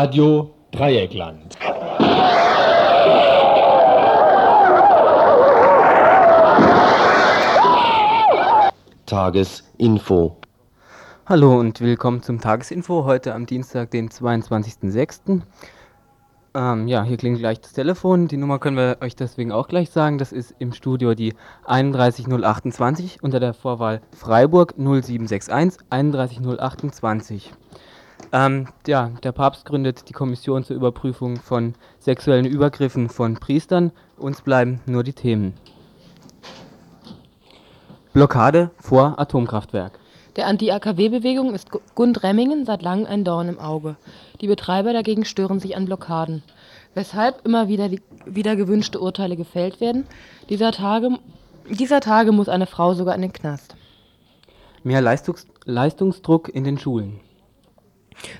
Radio Dreieckland. Tagesinfo. Hallo und willkommen zum Tagesinfo heute am Dienstag, den 22.06. Ähm, ja, hier klingt gleich das Telefon. Die Nummer können wir euch deswegen auch gleich sagen. Das ist im Studio die 31028 unter der Vorwahl Freiburg 0761 31028. Ähm, ja, der Papst gründet die Kommission zur Überprüfung von sexuellen Übergriffen von Priestern. Uns bleiben nur die Themen. Blockade vor Atomkraftwerk. Der Anti-AKW-Bewegung ist Gund Remmingen seit langem ein Dorn im Auge. Die Betreiber dagegen stören sich an Blockaden. Weshalb immer wieder, die, wieder gewünschte Urteile gefällt werden, dieser Tage, dieser Tage muss eine Frau sogar in den Knast. Mehr Leistungs Leistungsdruck in den Schulen.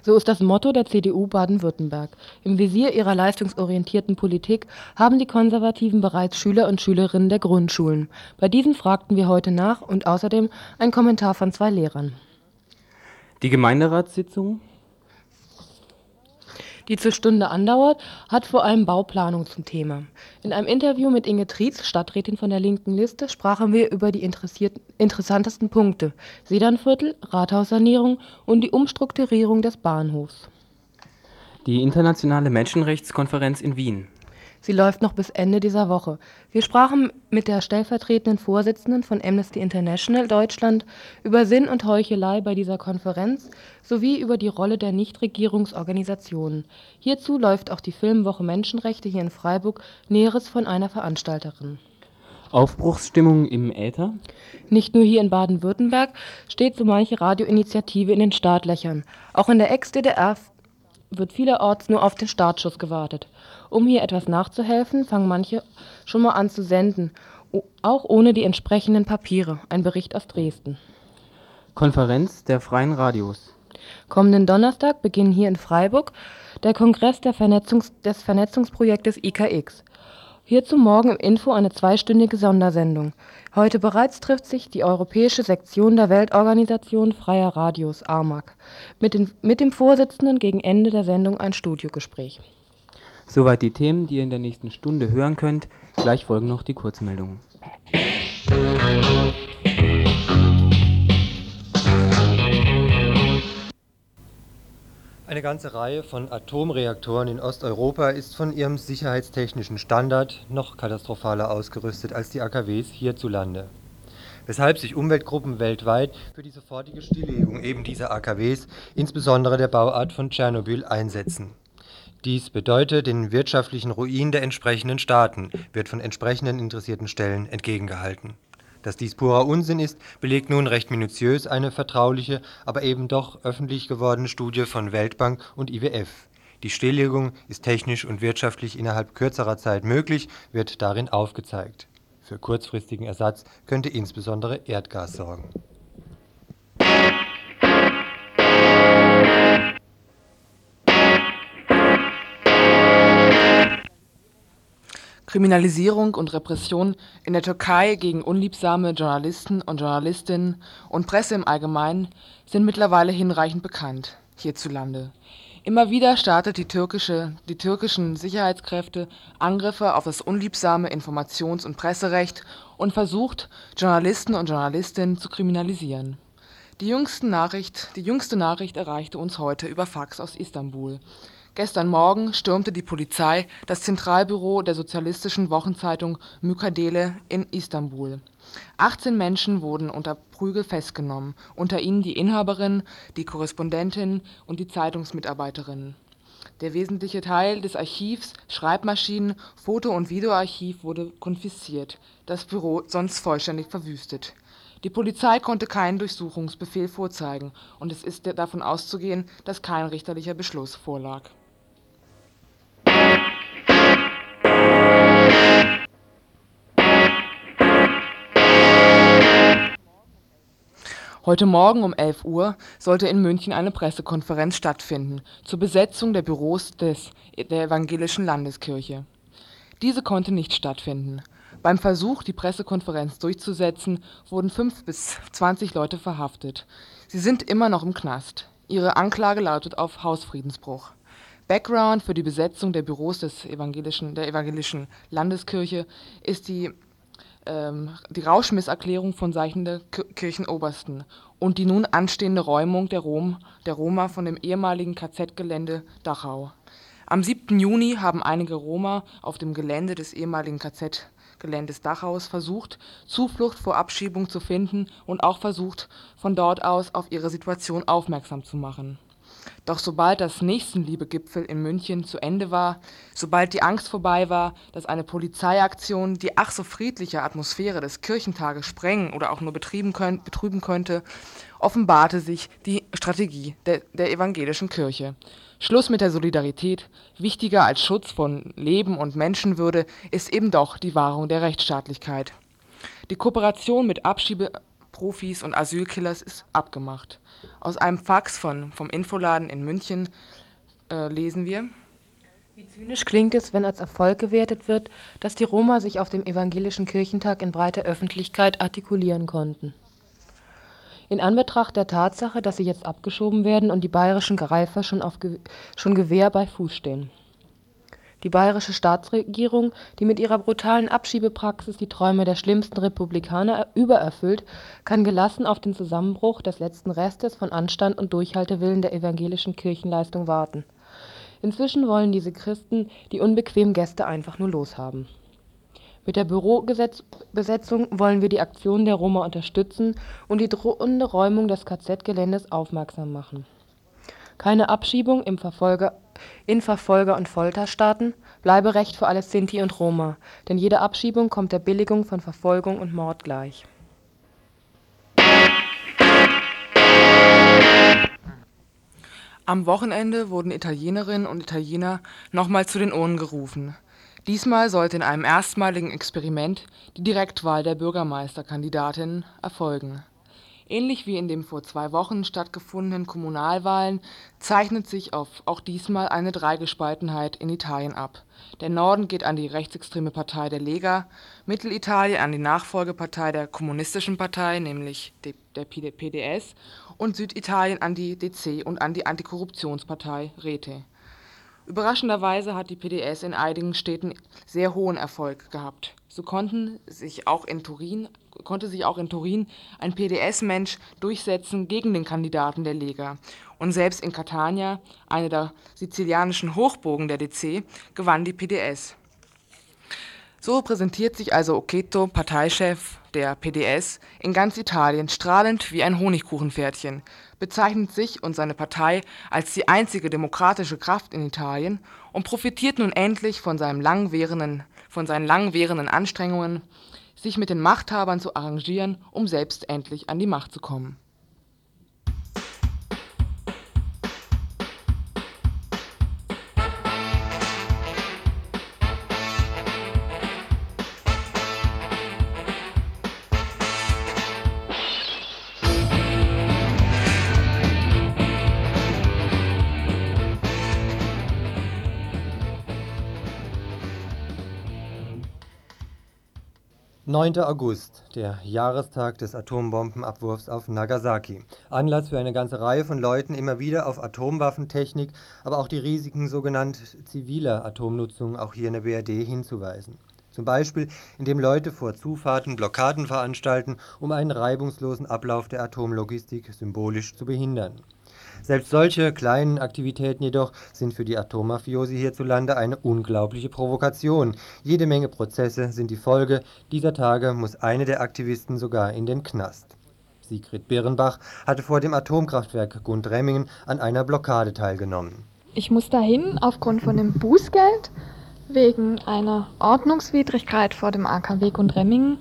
So ist das Motto der CDU Baden-Württemberg. Im Visier ihrer leistungsorientierten Politik haben die Konservativen bereits Schüler und Schülerinnen der Grundschulen. Bei diesen fragten wir heute nach und außerdem ein Kommentar von zwei Lehrern. Die Gemeinderatssitzung die zur Stunde andauert, hat vor allem Bauplanung zum Thema. In einem Interview mit Inge Trietz, Stadträtin von der linken Liste, sprachen wir über die interessantesten Punkte: Sedernviertel, Rathaussanierung und die Umstrukturierung des Bahnhofs. Die Internationale Menschenrechtskonferenz in Wien Sie läuft noch bis Ende dieser Woche. Wir sprachen mit der stellvertretenden Vorsitzenden von Amnesty International Deutschland über Sinn und Heuchelei bei dieser Konferenz sowie über die Rolle der Nichtregierungsorganisationen. Hierzu läuft auch die Filmwoche Menschenrechte hier in Freiburg, Näheres von einer Veranstalterin. Aufbruchsstimmung im Äther? Nicht nur hier in Baden-Württemberg steht so manche Radioinitiative in den Startlöchern. Auch in der Ex-DDR wird vielerorts nur auf den Startschuss gewartet. Um hier etwas nachzuhelfen, fangen manche schon mal an zu senden, auch ohne die entsprechenden Papiere. Ein Bericht aus Dresden. Konferenz der Freien Radios. Kommenden Donnerstag beginnt hier in Freiburg der Kongress der Vernetzungs des Vernetzungsprojektes IKX. Hierzu morgen im Info eine zweistündige Sondersendung. Heute bereits trifft sich die europäische Sektion der Weltorganisation Freier Radios (ARMAG) mit, mit dem Vorsitzenden gegen Ende der Sendung ein Studiogespräch. Soweit die Themen, die ihr in der nächsten Stunde hören könnt. Gleich folgen noch die Kurzmeldungen. Eine ganze Reihe von Atomreaktoren in Osteuropa ist von ihrem sicherheitstechnischen Standard noch katastrophaler ausgerüstet als die AKWs hierzulande. Weshalb sich Umweltgruppen weltweit für die sofortige Stilllegung eben dieser AKWs, insbesondere der Bauart von Tschernobyl, einsetzen. Dies bedeutet den wirtschaftlichen Ruin der entsprechenden Staaten, wird von entsprechenden interessierten Stellen entgegengehalten. Dass dies purer Unsinn ist, belegt nun recht minutiös eine vertrauliche, aber eben doch öffentlich gewordene Studie von Weltbank und IWF. Die Stilllegung ist technisch und wirtschaftlich innerhalb kürzerer Zeit möglich, wird darin aufgezeigt. Für kurzfristigen Ersatz könnte insbesondere Erdgas sorgen Kriminalisierung und Repression in der Türkei gegen unliebsame Journalisten und Journalistinnen und Presse im Allgemeinen sind mittlerweile hinreichend bekannt hierzulande. Immer wieder startet die türkische die türkischen Sicherheitskräfte Angriffe auf das unliebsame Informations und Presserecht und versucht, Journalisten und Journalistinnen zu kriminalisieren. Die Nachricht die jüngste Nachricht erreichte uns heute über Fax aus Istanbul Gestern Morgen stürmte die Polizei das Zentralbüro der sozialistischen Wochenzeitung Mükadele in Istanbul. 18 Menschen wurden unter Prügel festgenommen, unter ihnen die Inhaberin, die Korrespondentin und die Zeitungsmitarbeiterin. Der wesentliche Teil des Archivs, Schreibmaschinen, Foto und Videoarchiv wurde konfisziert, das Büro sonst vollständig verwüstet. Die Polizei konnte keinen Durchsuchungsbefehl vorzeigen, und es ist davon auszugehen, dass kein richterlicher Beschluss vorlag Heute Morgen um 11 Uhr sollte in München eine Pressekonferenz stattfinden zur Besetzung der Büros des, der Evangelischen Landeskirche. Diese konnte nicht stattfinden. Beim Versuch, die Pressekonferenz durchzusetzen, wurden fünf bis 20 Leute verhaftet. Sie sind immer noch im Knast. Ihre Anklage lautet auf Hausfriedensbruch Background für die Besetzung der Büros des evangelischen, der evangelischen Landeskirche ist die, ähm, die Rauschmisserklärung von Seiten der Kirchenobersten und die nun anstehende Räumung der, Rom, der Roma von dem ehemaligen KZ-Gelände Dachau. Am 7. Juni haben einige Roma auf dem Gelände des ehemaligen KZ-Geländes Dachaus versucht, Zuflucht vor Abschiebung zu finden und auch versucht, von dort aus auf ihre Situation aufmerksam zu machen. Doch sobald das Nächstenliebe-Gipfel in München zu Ende war, sobald die Angst vorbei war, dass eine Polizeiaktion die ach so friedliche Atmosphäre des Kirchentages sprengen oder auch nur betrüben könnte, offenbarte sich die Strategie der, der evangelischen Kirche. Schluss mit der Solidarität, wichtiger als Schutz von Leben und Menschenwürde ist eben doch die Wahrung der Rechtsstaatlichkeit. Die Kooperation mit Abschiebeprofis und Asylkillers ist abgemacht. Aus einem Fax von, vom Infoladen in München äh, lesen wir. Wie zynisch klingt es, wenn als Erfolg gewertet wird, dass die Roma sich auf dem evangelischen Kirchentag in breiter Öffentlichkeit artikulieren konnten. In Anbetracht der Tatsache, dass sie jetzt abgeschoben werden und die bayerischen Greifer schon, auf Ge schon Gewehr bei Fuß stehen. Die bayerische Staatsregierung, die mit ihrer brutalen Abschiebepraxis die Träume der schlimmsten Republikaner übererfüllt, kann gelassen auf den Zusammenbruch des letzten Restes von Anstand und Durchhaltewillen der evangelischen Kirchenleistung warten. Inzwischen wollen diese Christen die unbequemen Gäste einfach nur loshaben mit der Bürobesetzung wollen wir die Aktionen der Roma unterstützen und die drohende Räumung des KZ-Geländes aufmerksam machen. Keine Abschiebung in Verfolger und Folterstaaten, Bleiberecht für alle Sinti und Roma, denn jede Abschiebung kommt der Billigung von Verfolgung und Mord gleich. Am Wochenende wurden Italienerinnen und Italiener nochmal zu den Urnen gerufen. Diesmal sollte in einem erstmaligen Experiment die Direktwahl der Bürgermeisterkandidatinnen erfolgen. Ähnlich wie in den vor zwei Wochen stattgefundenen Kommunalwahlen zeichnet sich auch diesmal eine Dreigespaltenheit in Italien ab. Der Norden geht an die rechtsextreme Partei der Lega, Mittelitalien an die Nachfolgepartei der Kommunistischen Partei, nämlich der PDS, und Süditalien an die DC und an die Antikorruptionspartei Rete Überraschenderweise hat die PDS in einigen Städten sehr hohen Erfolg gehabt. So konnten sich auch in Turin, konnte sich auch in Turin ein PDS-Mensch durchsetzen gegen den Kandidaten der Lega. Und selbst in Catania, eine der sizilianischen Hochburgen der DC, gewann die PDS. So präsentiert sich also Occhetto, Parteichef der PDS, in ganz Italien strahlend wie ein Honigkuchenpferdchen, bezeichnet sich und seine Partei als die einzige demokratische Kraft in Italien und profitiert nun endlich von, seinem langwährenden, von seinen langwährenden Anstrengungen, sich mit den Machthabern zu arrangieren, um selbst endlich an die Macht zu kommen. Neunter August, der Jahrestag des Atombombenabwurfs auf Nagasaki. Anlass für eine ganze Reihe von Leuten, immer wieder auf Atomwaffentechnik, aber auch die Risiken sogenannt ziviler Atomnutzung auch hier in der BRD hinzuweisen. Zum Beispiel, indem Leute vor Zufahrten Blockaden veranstalten, um einen reibungslosen Ablauf der Atomlogistik symbolisch zu behindern. Selbst solche kleinen Aktivitäten jedoch sind für die Atommafiosi hierzulande eine unglaubliche Provokation. Jede Menge Prozesse sind die Folge. Dieser Tage muss eine der Aktivisten sogar in den Knast. Sigrid Birrenbach hatte vor dem Atomkraftwerk Gundremmingen an einer Blockade teilgenommen. Ich muss dahin aufgrund von dem Bußgeld wegen einer Ordnungswidrigkeit vor dem AKW Gundremmingen.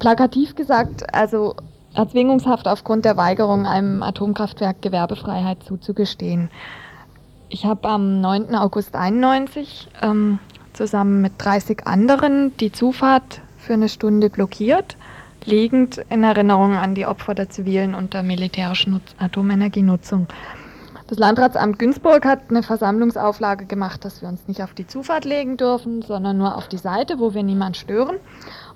Plakativ gesagt, also Erzwingungshaft aufgrund der Weigerung, einem Atomkraftwerk Gewerbefreiheit zuzugestehen. Ich habe am 9. August 91 ähm, zusammen mit 30 anderen die Zufahrt für eine Stunde blockiert, liegend in Erinnerung an die Opfer der zivilen und der militärischen Nutz Atomenergienutzung. Das Landratsamt Günzburg hat eine Versammlungsauflage gemacht, dass wir uns nicht auf die Zufahrt legen dürfen, sondern nur auf die Seite, wo wir niemand stören.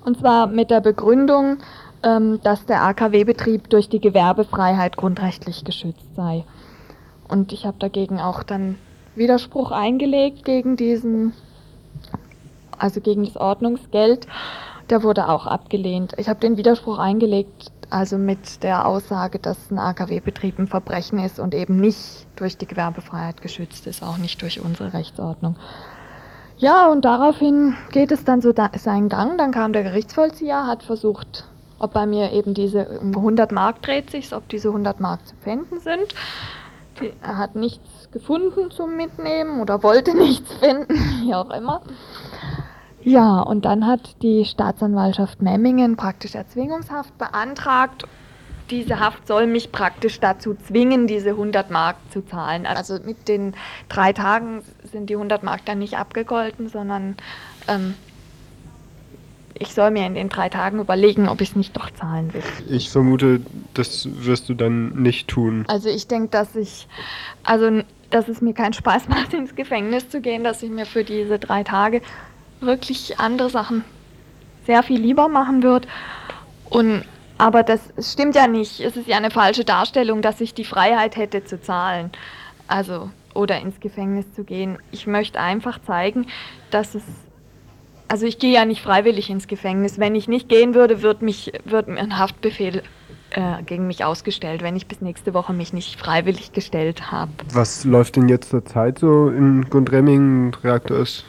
Und zwar mit der Begründung, dass der AKW-Betrieb durch die Gewerbefreiheit grundrechtlich geschützt sei. Und ich habe dagegen auch dann Widerspruch eingelegt gegen diesen, also gegen das Ordnungsgeld. Der wurde auch abgelehnt. Ich habe den Widerspruch eingelegt, also mit der Aussage, dass ein AKW-Betrieb ein Verbrechen ist und eben nicht durch die Gewerbefreiheit geschützt ist, auch nicht durch unsere Rechtsordnung. Ja, und daraufhin geht es dann so da, seinen Gang. Dann kam der Gerichtsvollzieher, hat versucht, ob bei mir eben diese 100 Mark dreht sich, ob diese 100 Mark zu pfänden sind. Er hat nichts gefunden zum Mitnehmen oder wollte nichts finden, wie auch immer. Ja, und dann hat die Staatsanwaltschaft Memmingen praktisch Erzwingungshaft beantragt. Diese Haft soll mich praktisch dazu zwingen, diese 100 Mark zu zahlen. Also mit den drei Tagen sind die 100 Mark dann nicht abgegolten, sondern ähm, ich soll mir in den drei Tagen überlegen, ob ich es nicht doch zahlen will. Ich vermute, das wirst du dann nicht tun. Also ich denke, dass ich, also dass es mir keinen Spaß macht, ins Gefängnis zu gehen, dass ich mir für diese drei Tage wirklich andere Sachen sehr viel lieber machen würde. Und aber das stimmt ja nicht. Es ist ja eine falsche Darstellung, dass ich die Freiheit hätte zu zahlen. Also oder ins Gefängnis zu gehen. Ich möchte einfach zeigen, dass es also ich gehe ja nicht freiwillig ins Gefängnis. Wenn ich nicht gehen würde, wird, mich, wird mir ein Haftbefehl äh, gegen mich ausgestellt, wenn ich bis nächste Woche mich nicht freiwillig gestellt habe. Was läuft denn jetzt zur Zeit so in Gundremmingen? Reaktor ist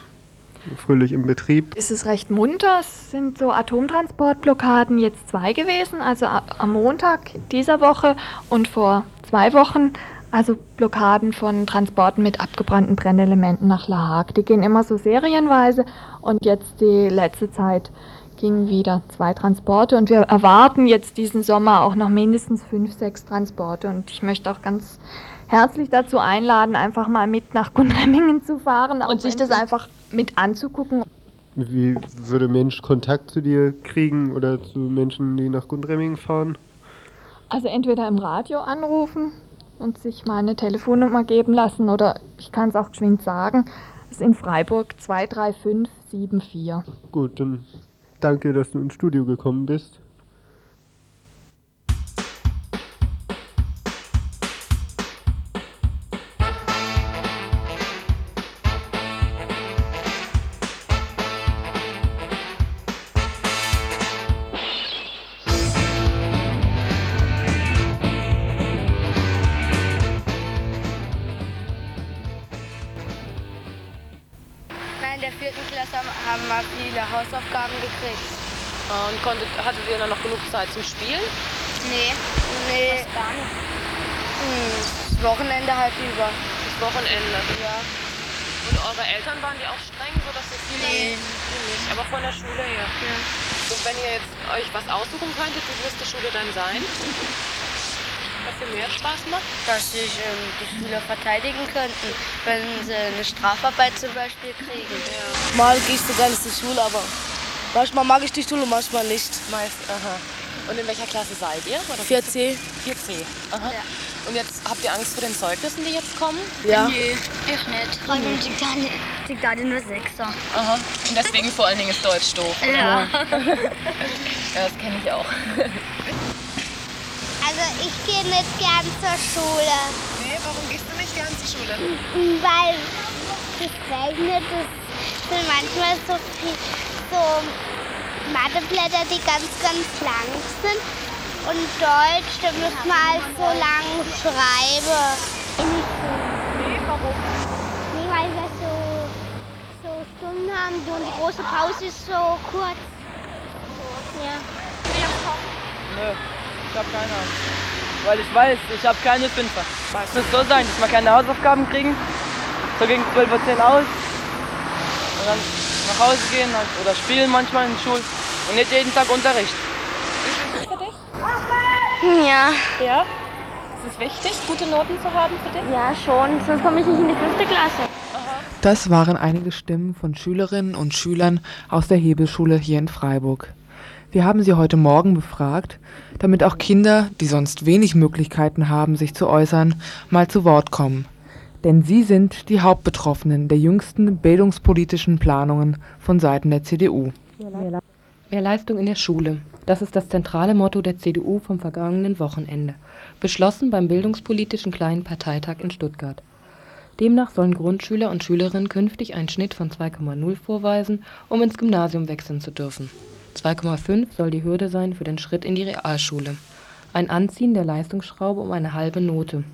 fröhlich im Betrieb. Es ist recht munter. Es sind so Atomtransportblockaden jetzt zwei gewesen, also am Montag dieser Woche und vor zwei Wochen also Blockaden von Transporten mit abgebrannten Brennelementen nach La Hague. Die gehen immer so serienweise und jetzt die letzte Zeit gingen wieder zwei Transporte und wir erwarten jetzt diesen Sommer auch noch mindestens fünf, sechs Transporte und ich möchte auch ganz herzlich dazu einladen, einfach mal mit nach Gundremmingen zu fahren und sich das einfach mit anzugucken. Wie würde Mensch Kontakt zu dir kriegen oder zu Menschen, die nach Gundremmingen fahren? Also entweder im Radio anrufen und sich meine Telefonnummer geben lassen oder ich kann es auch geschwind sagen. Das ist in Freiburg 23574. Gut, dann danke, dass du ins Studio gekommen bist. Ihr dann noch genug Zeit zum Spielen? Nee, nee. Was gar nicht. Hm, das Wochenende halt über. Das Wochenende? Ja. Und eure Eltern waren die auch streng, sodass ihr viel Nee. nicht, aber von der Schule her. Ja. Und wenn ihr jetzt euch was aussuchen könntet, wie müsste Schule dann sein? Was dir mehr Spaß macht? Dass sich ähm, die Schüler verteidigen könnten, wenn sie eine Strafarbeit zum Beispiel kriegen. Ja. Mal gehst du gerne zur Schule, aber manchmal mag ich die Schule, manchmal nicht. Meist, aha. Und in welcher Klasse seid ihr? Oder 4C. 4C. Aha. Ja. Und jetzt habt ihr Angst vor den Zeugnissen, die jetzt kommen? Ja. Nee, ich nicht. Vor allem Diktate nur Sechser. Aha. Und deswegen vor allen Dingen ist Deutsch doof. Ja. Ja, das kenne ich auch. Also ich gehe nicht gern zur Schule, Nee, warum gehst du nicht gern zur Schule? weil es regnet. Es sind manchmal so viel so Matheblätter, die ganz, ganz lang sind. Und Deutsch, da muss man halt so lang schreiben. Nee, warum? Nee, weil wir so, so Stunden haben und die große Pause ist so kurz. Ja. Nö, ich habe keine Ahnung. Weil ich weiß, ich habe keine Fünfer. Es muss so sein, dass wir keine Hausaufgaben kriegen, so gegen 12.10 Uhr aus und dann nach Hause gehen halt, oder spielen manchmal in der Schule und nicht jeden Tag Unterricht. Ja. Ja? Ist es wichtig, gute Noten zu haben für dich? Ja, schon. Sonst komme ich nicht in die fünfte Klasse. Das waren einige Stimmen von Schülerinnen und Schülern aus der Hebelschule hier in Freiburg. Wir haben sie heute Morgen befragt, damit auch Kinder, die sonst wenig Möglichkeiten haben, sich zu äußern, mal zu Wort kommen. Denn sie sind die Hauptbetroffenen der jüngsten bildungspolitischen Planungen von Seiten der CDU. Mehr Leistung in der Schule. Das ist das zentrale Motto der CDU vom vergangenen Wochenende. Beschlossen beim bildungspolitischen kleinen Parteitag in Stuttgart. Demnach sollen Grundschüler und Schülerinnen künftig einen Schnitt von 2,0 vorweisen, um ins Gymnasium wechseln zu dürfen. 2,5 soll die Hürde sein für den Schritt in die Realschule. Ein Anziehen der Leistungsschraube um eine halbe Note.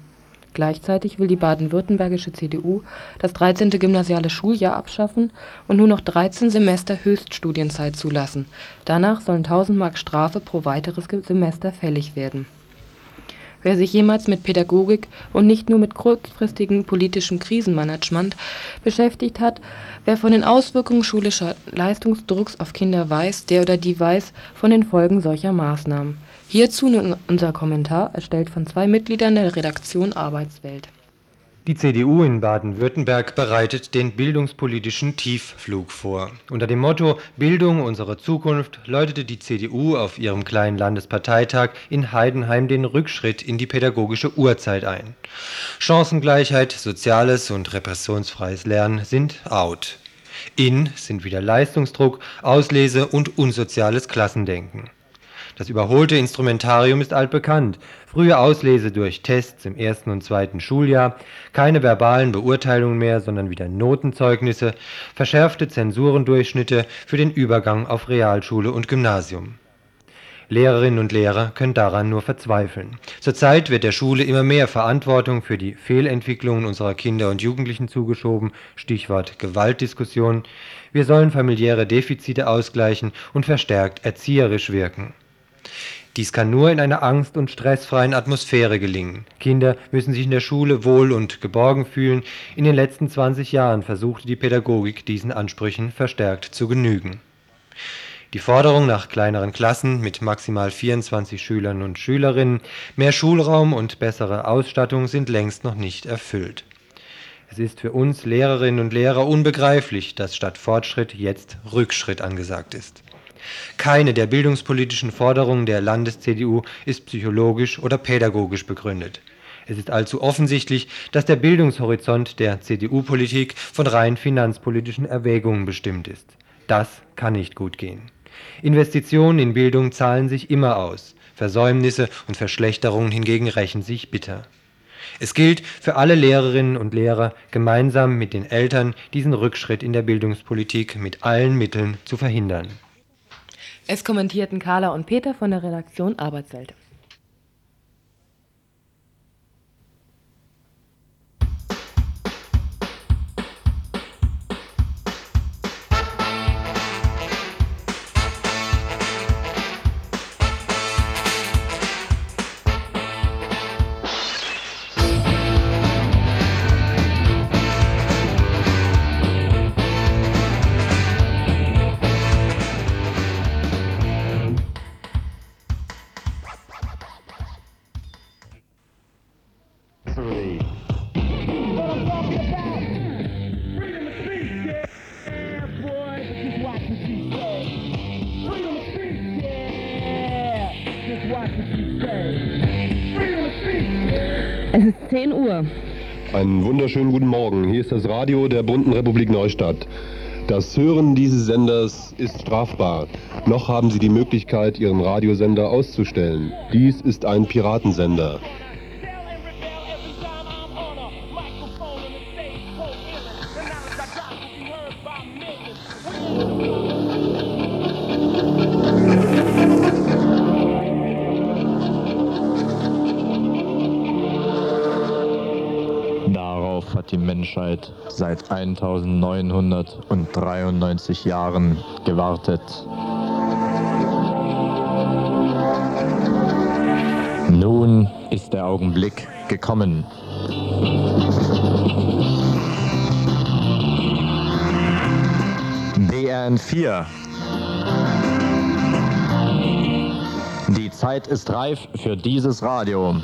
Gleichzeitig will die baden-württembergische CDU das 13. gymnasiale Schuljahr abschaffen und nur noch 13 Semester Höchststudienzeit zulassen. Danach sollen 1000 Mark Strafe pro weiteres Semester fällig werden. Wer sich jemals mit Pädagogik und nicht nur mit kurzfristigem politischem Krisenmanagement beschäftigt hat, wer von den Auswirkungen schulischer Leistungsdrucks auf Kinder weiß, der oder die weiß von den Folgen solcher Maßnahmen. Hierzu nun unser Kommentar, erstellt von zwei Mitgliedern der Redaktion Arbeitswelt. Die CDU in Baden-Württemberg bereitet den bildungspolitischen Tiefflug vor. Unter dem Motto Bildung unsere Zukunft läutete die CDU auf ihrem kleinen Landesparteitag in Heidenheim den Rückschritt in die pädagogische Urzeit ein. Chancengleichheit, soziales und repressionsfreies Lernen sind out. In sind wieder Leistungsdruck, Auslese und unsoziales Klassendenken. Das überholte Instrumentarium ist altbekannt. Frühe Auslese durch Tests im ersten und zweiten Schuljahr, keine verbalen Beurteilungen mehr, sondern wieder Notenzeugnisse, verschärfte Zensurendurchschnitte für den Übergang auf Realschule und Gymnasium. Lehrerinnen und Lehrer können daran nur verzweifeln. Zurzeit wird der Schule immer mehr Verantwortung für die Fehlentwicklungen unserer Kinder und Jugendlichen zugeschoben, Stichwort Gewaltdiskussion. Wir sollen familiäre Defizite ausgleichen und verstärkt erzieherisch wirken. Dies kann nur in einer angst- und stressfreien Atmosphäre gelingen. Kinder müssen sich in der Schule wohl und geborgen fühlen. In den letzten 20 Jahren versuchte die Pädagogik diesen Ansprüchen verstärkt zu genügen. Die Forderung nach kleineren Klassen mit maximal 24 Schülern und Schülerinnen, mehr Schulraum und bessere Ausstattung sind längst noch nicht erfüllt. Es ist für uns Lehrerinnen und Lehrer unbegreiflich, dass statt Fortschritt jetzt Rückschritt angesagt ist. Keine der bildungspolitischen Forderungen der Landes-CDU ist psychologisch oder pädagogisch begründet. Es ist allzu offensichtlich, dass der Bildungshorizont der CDU-Politik von rein finanzpolitischen Erwägungen bestimmt ist. Das kann nicht gut gehen. Investitionen in Bildung zahlen sich immer aus, Versäumnisse und Verschlechterungen hingegen rächen sich bitter. Es gilt für alle Lehrerinnen und Lehrer, gemeinsam mit den Eltern diesen Rückschritt in der Bildungspolitik mit allen Mitteln zu verhindern. Es kommentierten Carla und Peter von der Redaktion Arbeitswelt. Wunderschönen guten Morgen. Hier ist das Radio der Bunten Republik Neustadt. Das Hören dieses Senders ist strafbar. Noch haben Sie die Möglichkeit, Ihren Radiosender auszustellen. Dies ist ein Piratensender. Menschheit seit 1993 Jahren gewartet. Nun ist der Augenblick gekommen. BRN 4. Die Zeit ist reif für dieses Radio.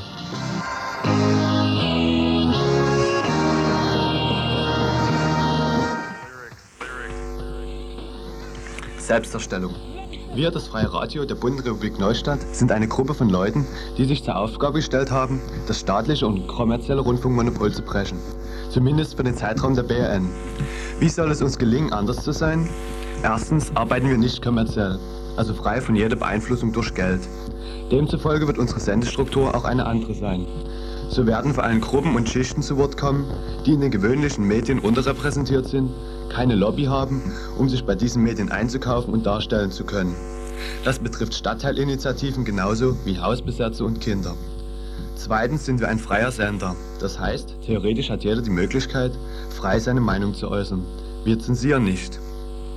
Selbstdarstellung. Wir, das Freie Radio der Bundesrepublik Neustadt, sind eine Gruppe von Leuten, die sich zur Aufgabe gestellt haben, das staatliche und kommerzielle Rundfunkmonopol zu brechen. Zumindest für den Zeitraum der BRN. Wie soll es uns gelingen, anders zu sein? Erstens arbeiten wir nicht kommerziell, also frei von jeder Beeinflussung durch Geld. Demzufolge wird unsere Sendestruktur auch eine andere sein. So werden vor allem Gruppen und Schichten zu Wort kommen, die in den gewöhnlichen Medien unterrepräsentiert sind, keine Lobby haben, um sich bei diesen Medien einzukaufen und darstellen zu können. Das betrifft Stadtteilinitiativen genauso wie Hausbesetzer und Kinder. Zweitens sind wir ein freier Sender. Das heißt, theoretisch hat jeder die Möglichkeit, frei seine Meinung zu äußern. Wir zensieren nicht.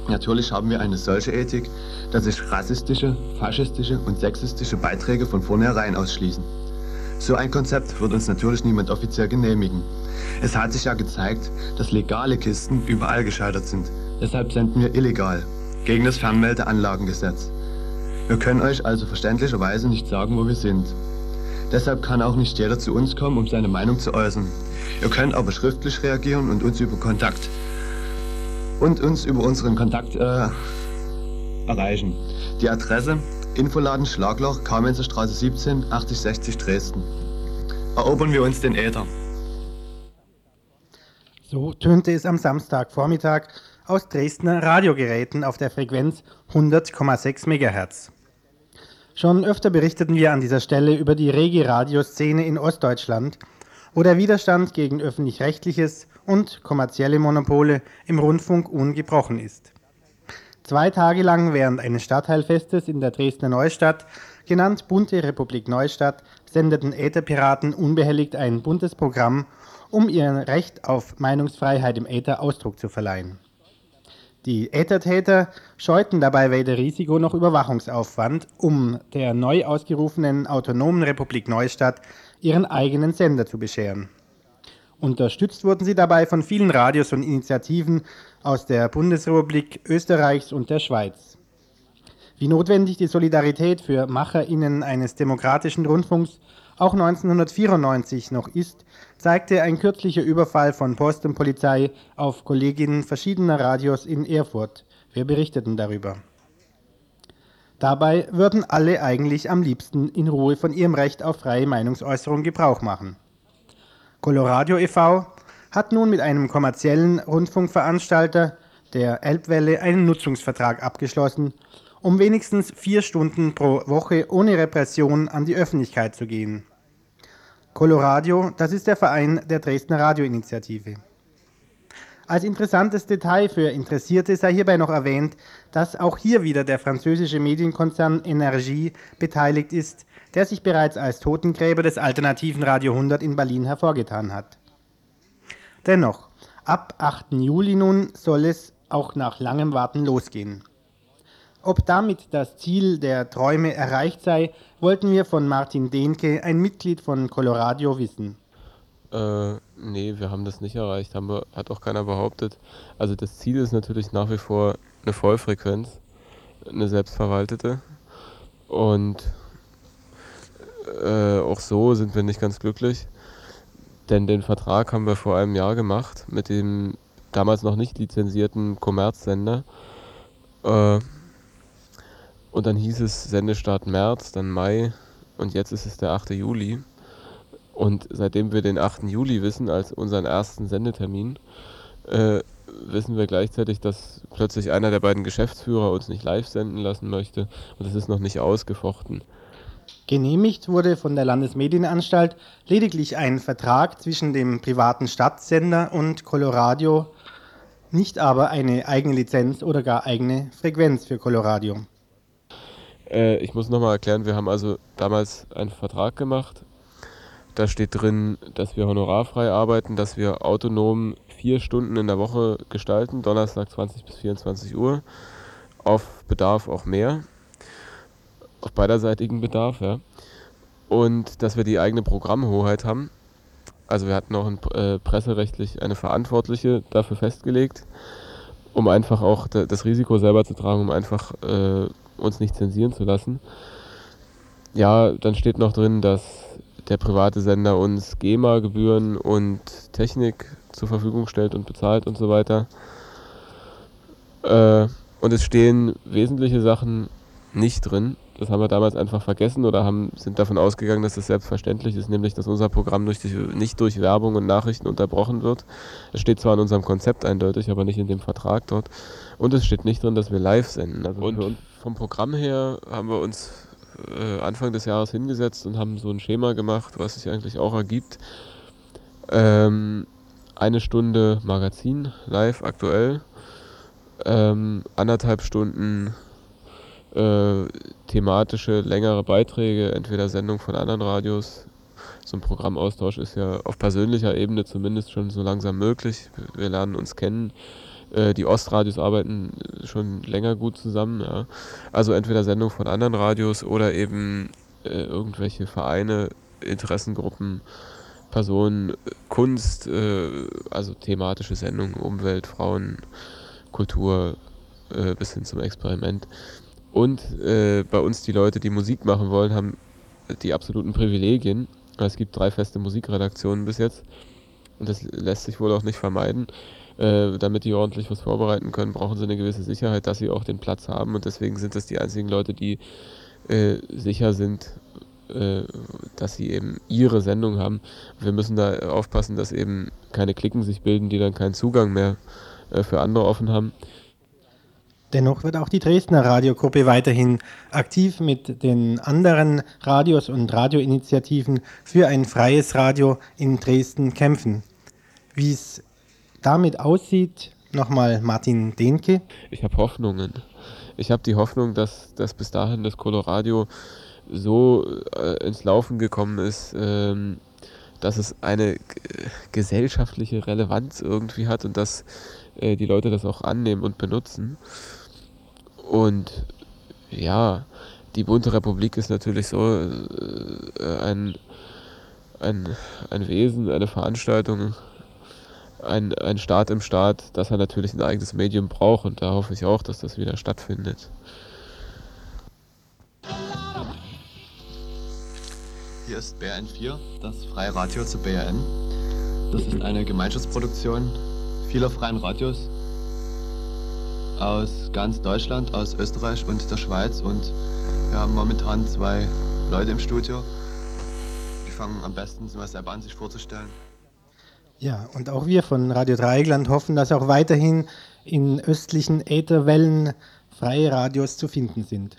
Natürlich haben wir eine solche Ethik, dass sich rassistische, faschistische und sexistische Beiträge von vornherein ausschließen. So ein Konzept wird uns natürlich niemand offiziell genehmigen. Es hat sich ja gezeigt, dass legale Kisten überall gescheitert sind. Deshalb senden wir illegal, gegen das Fernmeldeanlagengesetz. Wir können euch also verständlicherweise nicht sagen, wo wir sind. Deshalb kann auch nicht jeder zu uns kommen, um seine Meinung zu äußern. Ihr könnt aber schriftlich reagieren und uns über Kontakt und uns über unseren Kontakt äh, erreichen. Die Adresse Infoladen Schlagloch, Kamenzer Straße 17, 8060 Dresden. Erobern wir uns den Äther. So tönte es am Samstagvormittag aus Dresdner Radiogeräten auf der Frequenz 100,6 MHz. Schon öfter berichteten wir an dieser Stelle über die rege Radioszene in Ostdeutschland, wo der Widerstand gegen öffentlich-rechtliches und kommerzielle Monopole im Rundfunk ungebrochen ist. Zwei Tage lang während eines Stadtteilfestes in der Dresdner Neustadt, genannt Bunte Republik Neustadt, sendeten Ätherpiraten unbehelligt ein buntes Programm, um ihr Recht auf Meinungsfreiheit im Äther Ausdruck zu verleihen. Die Äthertäter scheuten dabei weder Risiko noch Überwachungsaufwand, um der neu ausgerufenen Autonomen Republik Neustadt ihren eigenen Sender zu bescheren. Unterstützt wurden sie dabei von vielen Radios und Initiativen aus der Bundesrepublik Österreichs und der Schweiz. Wie notwendig die Solidarität für MacherInnen eines demokratischen Rundfunks auch 1994 noch ist, zeigte ein kürzlicher Überfall von Post und Polizei auf Kolleginnen verschiedener Radios in Erfurt. Wir berichteten darüber. Dabei würden alle eigentlich am liebsten in Ruhe von ihrem Recht auf freie Meinungsäußerung Gebrauch machen. Coloradio e.V. hat nun mit einem kommerziellen Rundfunkveranstalter, der Elbwelle, einen Nutzungsvertrag abgeschlossen, um wenigstens vier Stunden pro Woche ohne Repression an die Öffentlichkeit zu gehen. Coloradio, das ist der Verein der Dresdner Radioinitiative. Als interessantes Detail für Interessierte sei hierbei noch erwähnt, dass auch hier wieder der französische Medienkonzern Energie beteiligt ist, der sich bereits als Totengräber des alternativen Radio 100 in Berlin hervorgetan hat. Dennoch, ab 8. Juli nun soll es auch nach langem Warten losgehen. Ob damit das Ziel der Träume erreicht sei, wollten wir von Martin Dehnke, ein Mitglied von Coloradio, wissen. Äh, nee, wir haben das nicht erreicht, haben wir, hat auch keiner behauptet. Also das Ziel ist natürlich nach wie vor eine Vollfrequenz, eine selbstverwaltete. Und äh, auch so sind wir nicht ganz glücklich, denn den Vertrag haben wir vor einem Jahr gemacht mit dem damals noch nicht lizenzierten Kommerzsender. Äh, und dann hieß es Sendestart März, dann Mai und jetzt ist es der 8. Juli. Und seitdem wir den 8. Juli wissen als unseren ersten Sendetermin, äh, wissen wir gleichzeitig, dass plötzlich einer der beiden Geschäftsführer uns nicht live senden lassen möchte und es ist noch nicht ausgefochten. Genehmigt wurde von der Landesmedienanstalt lediglich ein Vertrag zwischen dem privaten Stadtsender und Coloradio, nicht aber eine eigene Lizenz oder gar eigene Frequenz für Coloradio. Äh, ich muss nochmal erklären, wir haben also damals einen Vertrag gemacht. Da steht drin, dass wir honorarfrei arbeiten, dass wir autonom vier Stunden in der Woche gestalten, Donnerstag 20 bis 24 Uhr, auf Bedarf auch mehr auf beiderseitigen Bedarf, ja. Und dass wir die eigene Programmhoheit haben. Also wir hatten auch ein, äh, presserechtlich eine Verantwortliche dafür festgelegt, um einfach auch das Risiko selber zu tragen, um einfach äh, uns nicht zensieren zu lassen. Ja, dann steht noch drin, dass der private Sender uns GEMA-Gebühren und Technik zur Verfügung stellt und bezahlt und so weiter. Äh, und es stehen wesentliche Sachen nicht drin. Das haben wir damals einfach vergessen oder haben, sind davon ausgegangen, dass das selbstverständlich ist, nämlich dass unser Programm durch die, nicht durch Werbung und Nachrichten unterbrochen wird. Es steht zwar in unserem Konzept eindeutig, aber nicht in dem Vertrag dort. Und es steht nicht drin, dass wir live senden. Also und vom Programm her haben wir uns äh, Anfang des Jahres hingesetzt und haben so ein Schema gemacht, was sich eigentlich auch ergibt. Ähm, eine Stunde Magazin live aktuell, ähm, anderthalb Stunden äh, thematische längere Beiträge, entweder Sendung von anderen Radios. So ein Programmaustausch ist ja auf persönlicher Ebene zumindest schon so langsam möglich. Wir lernen uns kennen. Äh, die Ostradios arbeiten schon länger gut zusammen. Ja. Also entweder Sendung von anderen Radios oder eben äh, irgendwelche Vereine, Interessengruppen, Personen, Kunst, äh, also thematische Sendungen, Umwelt, Frauen, Kultur äh, bis hin zum Experiment. Und äh, bei uns die Leute, die Musik machen wollen, haben die absoluten Privilegien. Es gibt drei feste Musikredaktionen bis jetzt. Und das lässt sich wohl auch nicht vermeiden. Äh, damit die ordentlich was vorbereiten können, brauchen sie eine gewisse Sicherheit, dass sie auch den Platz haben. Und deswegen sind das die einzigen Leute, die äh, sicher sind, äh, dass sie eben ihre Sendung haben. Wir müssen da aufpassen, dass eben keine Klicken sich bilden, die dann keinen Zugang mehr äh, für andere offen haben. Dennoch wird auch die Dresdner Radiogruppe weiterhin aktiv mit den anderen Radios und Radioinitiativen für ein freies Radio in Dresden kämpfen. Wie es damit aussieht, nochmal Martin Dehnke. Ich habe Hoffnungen. Ich habe die Hoffnung, dass, dass bis dahin das Coloradio so äh, ins Laufen gekommen ist, ähm, dass es eine gesellschaftliche Relevanz irgendwie hat und dass äh, die Leute das auch annehmen und benutzen. Und ja, die bunte Republik ist natürlich so äh, ein, ein, ein Wesen, eine Veranstaltung, ein, ein Staat im Staat, dass er natürlich ein eigenes Medium braucht und da hoffe ich auch, dass das wieder stattfindet. Hier ist BRN4, das freie Radio zu BRN. Das ist eine Gemeinschaftsproduktion vieler freien Radios aus ganz Deutschland, aus Österreich und der Schweiz und wir haben momentan zwei Leute im Studio. Die fangen am besten mal selber an, sich vorzustellen. Ja, und auch wir von Radio Dreieckland hoffen, dass auch weiterhin in östlichen Ätherwellen freie Radios zu finden sind.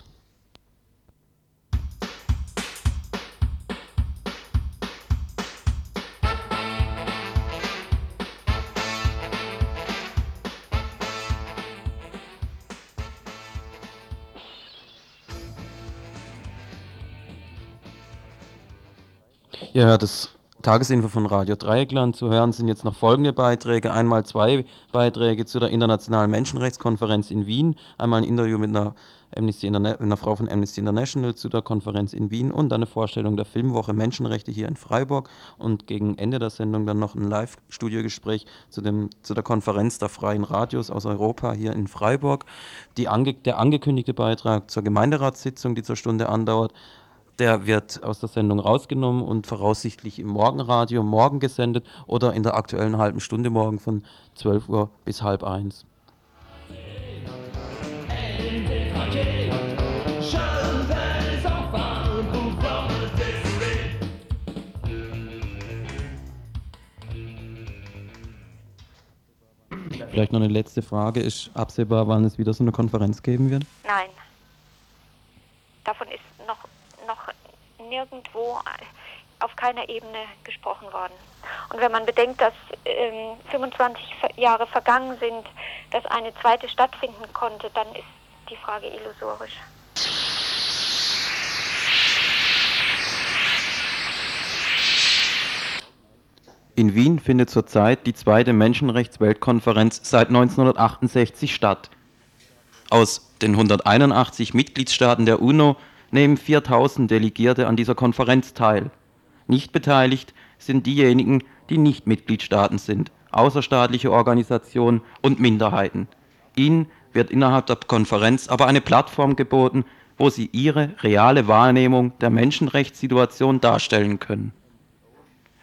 Hört das Tagesinfo von Radio Dreieckland. Zu hören sind jetzt noch folgende Beiträge. Einmal zwei Beiträge zu der Internationalen Menschenrechtskonferenz in Wien. Einmal ein Interview mit einer, Amnesty einer Frau von Amnesty International zu der Konferenz in Wien und eine Vorstellung der Filmwoche Menschenrechte hier in Freiburg. Und gegen Ende der Sendung dann noch ein Live-Studiogespräch zu, zu der Konferenz der freien Radios aus Europa hier in Freiburg. Die ange der angekündigte Beitrag zur Gemeinderatssitzung, die zur Stunde andauert der wird aus der Sendung rausgenommen und voraussichtlich im Morgenradio morgen gesendet oder in der aktuellen halben Stunde morgen von 12 Uhr bis halb eins. Vielleicht noch eine letzte Frage. Ist absehbar, wann es wieder so eine Konferenz geben wird? Nein. Davon ist nirgendwo auf keiner Ebene gesprochen worden. Und wenn man bedenkt, dass ähm, 25 Jahre vergangen sind, dass eine zweite stattfinden konnte, dann ist die Frage illusorisch. In Wien findet zurzeit die zweite Menschenrechtsweltkonferenz seit 1968 statt. Aus den 181 Mitgliedstaaten der UNO nehmen 4000 Delegierte an dieser Konferenz teil. Nicht beteiligt sind diejenigen, die nicht Mitgliedstaaten sind, außerstaatliche Organisationen und Minderheiten. Ihnen wird innerhalb der Konferenz aber eine Plattform geboten, wo sie ihre reale Wahrnehmung der Menschenrechtssituation darstellen können.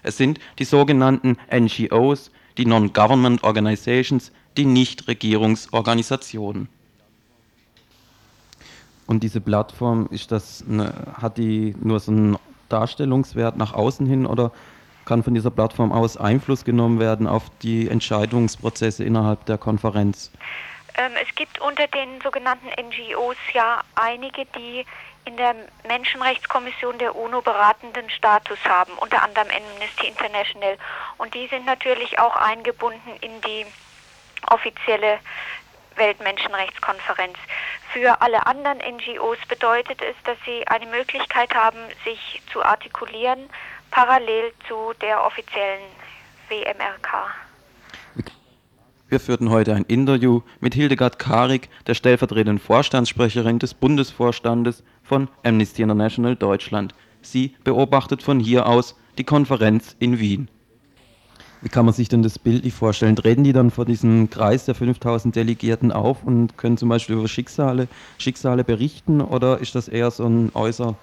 Es sind die sogenannten NGOs, die Non-Government Organizations, die Nichtregierungsorganisationen. Und diese Plattform, ist das eine, hat die nur so einen Darstellungswert nach außen hin oder kann von dieser Plattform aus Einfluss genommen werden auf die Entscheidungsprozesse innerhalb der Konferenz? Ähm, es gibt unter den sogenannten NGOs ja einige, die in der Menschenrechtskommission der UNO beratenden Status haben, unter anderem Amnesty International. Und die sind natürlich auch eingebunden in die offizielle Weltmenschenrechtskonferenz. Für alle anderen NGOs bedeutet es, dass sie eine Möglichkeit haben, sich zu artikulieren, parallel zu der offiziellen WMRK. Wir führten heute ein Interview mit Hildegard Karik, der stellvertretenden Vorstandssprecherin des Bundesvorstandes von Amnesty International Deutschland. Sie beobachtet von hier aus die Konferenz in Wien. Wie kann man sich denn das bildlich vorstellen? Treten die dann vor diesem Kreis der 5000 Delegierten auf und können zum Beispiel über Schicksale, Schicksale berichten oder ist das eher so ein äußer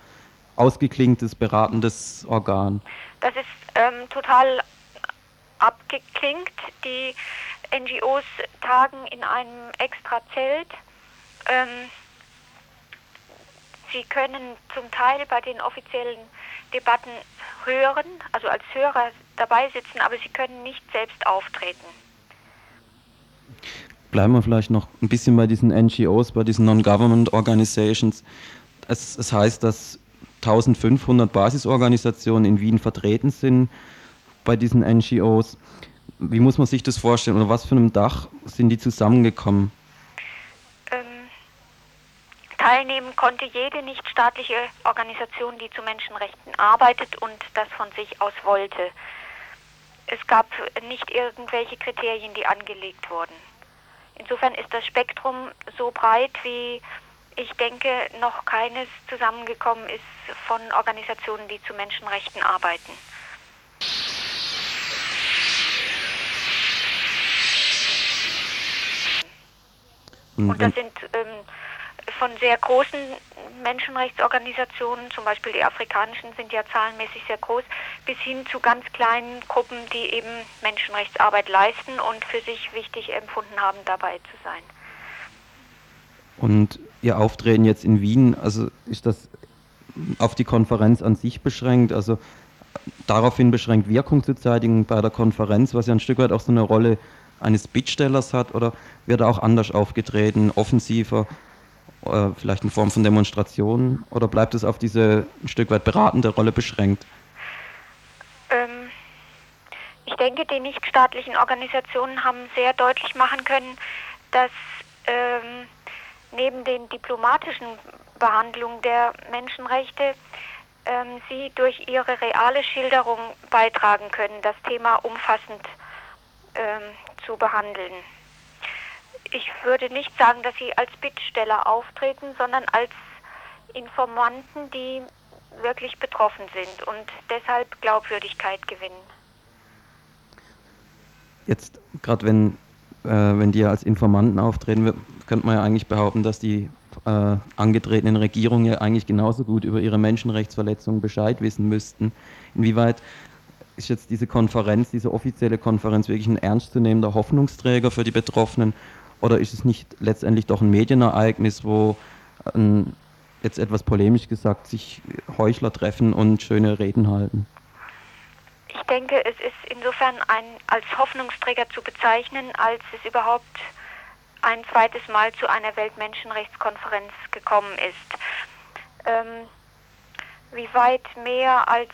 ausgeklingtes, beratendes Organ? Das ist ähm, total abgeklingt. Die NGOs tagen in einem extra Zelt. Ähm, sie können zum Teil bei den offiziellen Debatten hören, also als Hörer dabei sitzen, aber sie können nicht selbst auftreten. Bleiben wir vielleicht noch ein bisschen bei diesen NGOs, bei diesen Non-Government Organizations. Es, es heißt, dass 1500 Basisorganisationen in Wien vertreten sind bei diesen NGOs. Wie muss man sich das vorstellen? Oder was für einem Dach sind die zusammengekommen? Teilnehmen konnte jede nichtstaatliche Organisation, die zu Menschenrechten arbeitet und das von sich aus wollte. Es gab nicht irgendwelche Kriterien, die angelegt wurden. Insofern ist das Spektrum so breit, wie ich denke, noch keines zusammengekommen ist von Organisationen, die zu Menschenrechten arbeiten. Und das sind ähm, von sehr großen Menschenrechtsorganisationen, zum Beispiel die afrikanischen sind ja zahlenmäßig sehr groß, bis hin zu ganz kleinen Gruppen, die eben Menschenrechtsarbeit leisten und für sich wichtig empfunden haben, dabei zu sein. Und Ihr Auftreten jetzt in Wien, also ist das auf die Konferenz an sich beschränkt, also daraufhin beschränkt, Wirkung zu zeitigen bei der Konferenz, was ja ein Stück weit auch so eine Rolle eines Bittstellers hat, oder wird er auch anders aufgetreten, offensiver? Äh, vielleicht in Form von Demonstrationen oder bleibt es auf diese ein Stück weit beratende Rolle beschränkt? Ähm, ich denke, die nichtstaatlichen Organisationen haben sehr deutlich machen können, dass ähm, neben den diplomatischen Behandlungen der Menschenrechte ähm, sie durch ihre reale Schilderung beitragen können, das Thema umfassend ähm, zu behandeln ich würde nicht sagen, dass sie als Bittsteller auftreten, sondern als Informanten, die wirklich betroffen sind und deshalb Glaubwürdigkeit gewinnen. Jetzt, gerade wenn, äh, wenn die als Informanten auftreten, könnte man ja eigentlich behaupten, dass die äh, angetretenen Regierungen ja eigentlich genauso gut über ihre Menschenrechtsverletzungen Bescheid wissen müssten. Inwieweit ist jetzt diese Konferenz, diese offizielle Konferenz wirklich ein ernstzunehmender Hoffnungsträger für die Betroffenen oder ist es nicht letztendlich doch ein Medienereignis, wo ähm, jetzt etwas polemisch gesagt sich Heuchler treffen und schöne Reden halten? Ich denke, es ist insofern ein, als Hoffnungsträger zu bezeichnen, als es überhaupt ein zweites Mal zu einer Weltmenschenrechtskonferenz gekommen ist. Ähm, wie weit mehr als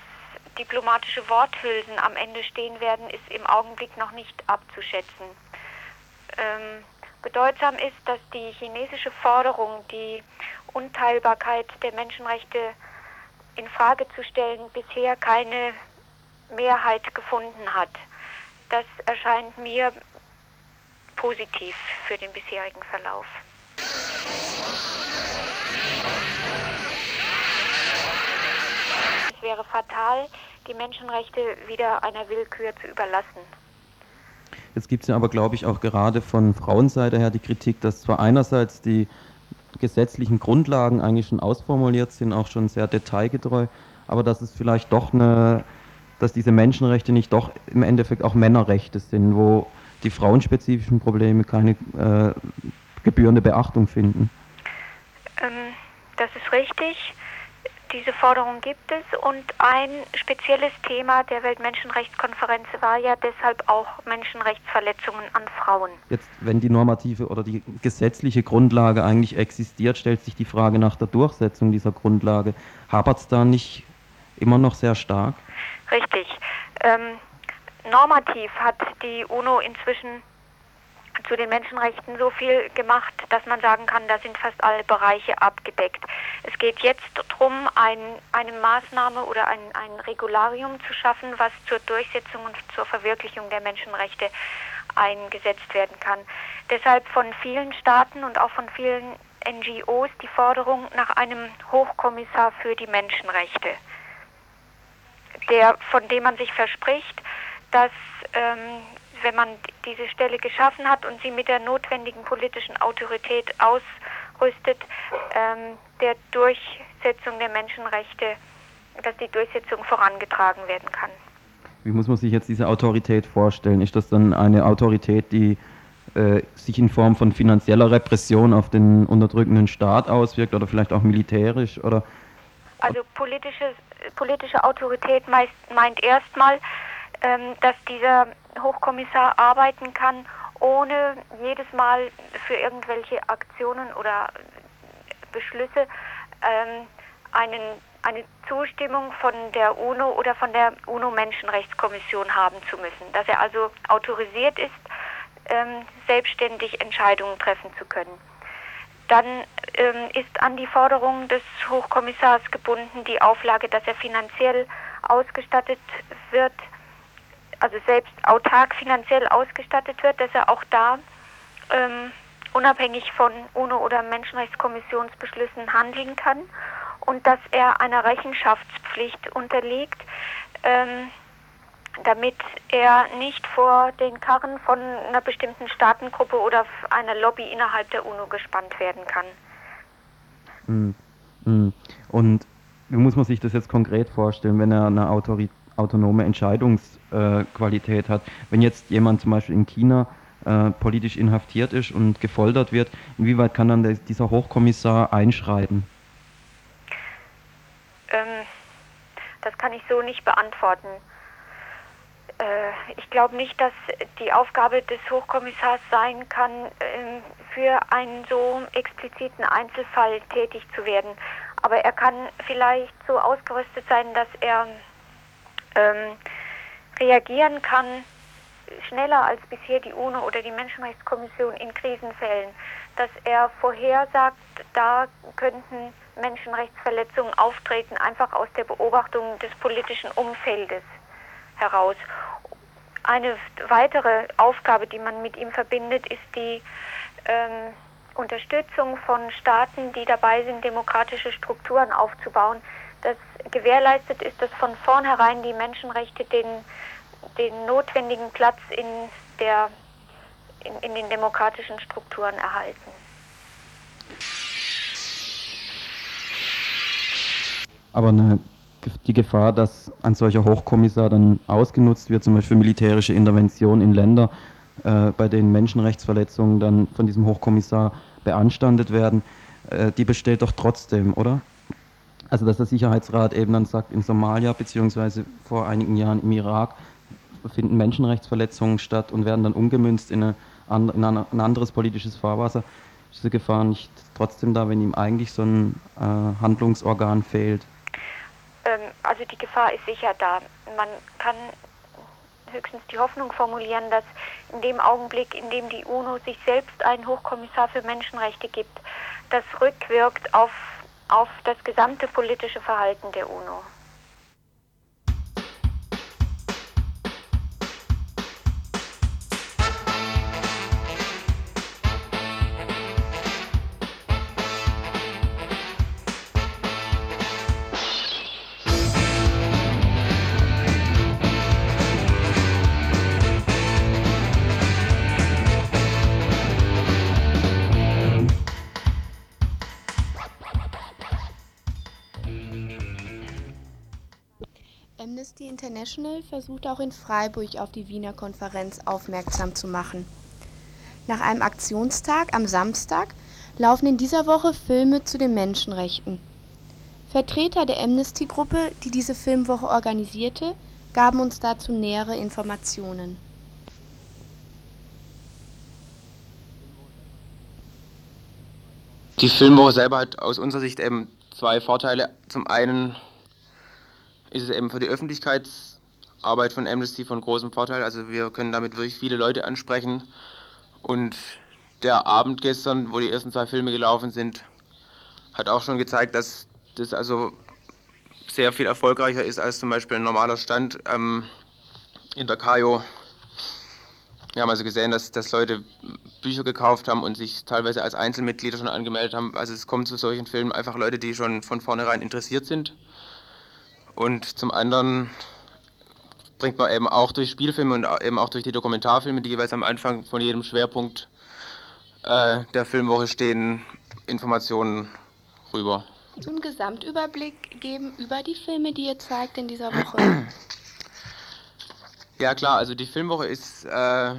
diplomatische Worthülsen am Ende stehen werden, ist im Augenblick noch nicht abzuschätzen. Ähm, Bedeutsam ist, dass die chinesische Forderung, die Unteilbarkeit der Menschenrechte in Frage zu stellen, bisher keine Mehrheit gefunden hat. Das erscheint mir positiv für den bisherigen Verlauf. Es wäre fatal, die Menschenrechte wieder einer Willkür zu überlassen. Jetzt gibt es ja aber, glaube ich, auch gerade von Frauenseite her die Kritik, dass zwar einerseits die gesetzlichen Grundlagen eigentlich schon ausformuliert sind, auch schon sehr detailgetreu, aber dass es vielleicht doch eine, dass diese Menschenrechte nicht doch im Endeffekt auch Männerrechte sind, wo die frauenspezifischen Probleme keine äh, gebührende Beachtung finden. Ähm, das ist richtig. Diese Forderung gibt es und ein spezielles Thema der Weltmenschenrechtskonferenz war ja deshalb auch Menschenrechtsverletzungen an Frauen. Jetzt, wenn die normative oder die gesetzliche Grundlage eigentlich existiert, stellt sich die Frage nach der Durchsetzung dieser Grundlage. Hapert es da nicht immer noch sehr stark? Richtig. Ähm, normativ hat die UNO inzwischen zu den Menschenrechten so viel gemacht, dass man sagen kann, da sind fast alle Bereiche abgedeckt. Es geht jetzt darum, ein, eine Maßnahme oder ein, ein Regularium zu schaffen, was zur Durchsetzung und zur Verwirklichung der Menschenrechte eingesetzt werden kann. Deshalb von vielen Staaten und auch von vielen NGOs die Forderung nach einem Hochkommissar für die Menschenrechte, der, von dem man sich verspricht, dass ähm, wenn man diese Stelle geschaffen hat und sie mit der notwendigen politischen Autorität ausrüstet, ähm, der Durchsetzung der Menschenrechte, dass die Durchsetzung vorangetragen werden kann. Wie muss man sich jetzt diese Autorität vorstellen? Ist das dann eine Autorität, die äh, sich in Form von finanzieller Repression auf den unterdrückenden Staat auswirkt oder vielleicht auch militärisch? Oder? Also politische, politische Autorität meist, meint erstmal, ähm, dass dieser Hochkommissar arbeiten kann, ohne jedes Mal für irgendwelche Aktionen oder Beschlüsse ähm, einen, eine Zustimmung von der UNO oder von der UNO-Menschenrechtskommission haben zu müssen. Dass er also autorisiert ist, ähm, selbstständig Entscheidungen treffen zu können. Dann ähm, ist an die Forderung des Hochkommissars gebunden die Auflage, dass er finanziell ausgestattet wird, also selbst autark finanziell ausgestattet wird, dass er auch da ähm, unabhängig von UNO oder Menschenrechtskommissionsbeschlüssen handeln kann und dass er einer Rechenschaftspflicht unterliegt, ähm, damit er nicht vor den Karren von einer bestimmten Staatengruppe oder einer Lobby innerhalb der UNO gespannt werden kann. Hm, hm. Und wie muss man sich das jetzt konkret vorstellen, wenn er eine Autorität autonome Entscheidungsqualität hat. Wenn jetzt jemand zum Beispiel in China äh, politisch inhaftiert ist und gefoltert wird, inwieweit kann dann der, dieser Hochkommissar einschreiten? Ähm, das kann ich so nicht beantworten. Äh, ich glaube nicht, dass die Aufgabe des Hochkommissars sein kann, äh, für einen so expliziten Einzelfall tätig zu werden. Aber er kann vielleicht so ausgerüstet sein, dass er ähm, reagieren kann, schneller als bisher die UNO oder die Menschenrechtskommission in Krisenfällen, dass er vorhersagt, da könnten Menschenrechtsverletzungen auftreten, einfach aus der Beobachtung des politischen Umfeldes heraus. Eine weitere Aufgabe, die man mit ihm verbindet, ist die ähm, Unterstützung von Staaten, die dabei sind, demokratische Strukturen aufzubauen, dass gewährleistet ist, dass von vornherein die Menschenrechte den, den notwendigen Platz in, der, in, in den demokratischen Strukturen erhalten. Aber eine, die Gefahr, dass ein solcher Hochkommissar dann ausgenutzt wird, zum Beispiel militärische Intervention in Länder, äh, bei denen Menschenrechtsverletzungen dann von diesem Hochkommissar beanstandet werden, äh, die besteht doch trotzdem, oder? Also dass der Sicherheitsrat eben dann sagt, in Somalia beziehungsweise vor einigen Jahren im Irak finden Menschenrechtsverletzungen statt und werden dann umgemünzt in, eine, in ein anderes politisches Fahrwasser. Ist diese Gefahr nicht trotzdem da, wenn ihm eigentlich so ein äh, Handlungsorgan fehlt? Ähm, also die Gefahr ist sicher da. Man kann höchstens die Hoffnung formulieren, dass in dem Augenblick, in dem die UNO sich selbst einen Hochkommissar für Menschenrechte gibt, das rückwirkt auf auf das gesamte politische Verhalten der UNO. International versucht auch in Freiburg auf die Wiener Konferenz aufmerksam zu machen. Nach einem Aktionstag am Samstag laufen in dieser Woche Filme zu den Menschenrechten. Vertreter der Amnesty-Gruppe, die diese Filmwoche organisierte, gaben uns dazu nähere Informationen. Die Filmwoche selber hat aus unserer Sicht eben zwei Vorteile. Zum einen ist es eben für die Öffentlichkeitsarbeit von Amnesty von großem Vorteil. Also wir können damit wirklich viele Leute ansprechen. Und der Abend gestern, wo die ersten zwei Filme gelaufen sind, hat auch schon gezeigt, dass das also sehr viel erfolgreicher ist als zum Beispiel ein normaler Stand ähm, in der Kajo. Wir haben also gesehen, dass, dass Leute Bücher gekauft haben und sich teilweise als Einzelmitglieder schon angemeldet haben. Also es kommen zu solchen Filmen einfach Leute, die schon von vornherein interessiert sind. Und zum anderen bringt man eben auch durch Spielfilme und eben auch durch die Dokumentarfilme, die jeweils am Anfang von jedem Schwerpunkt äh, der Filmwoche stehen, Informationen rüber. So einen Gesamtüberblick geben über die Filme, die ihr zeigt in dieser Woche. Ja klar, also die Filmwoche ist äh,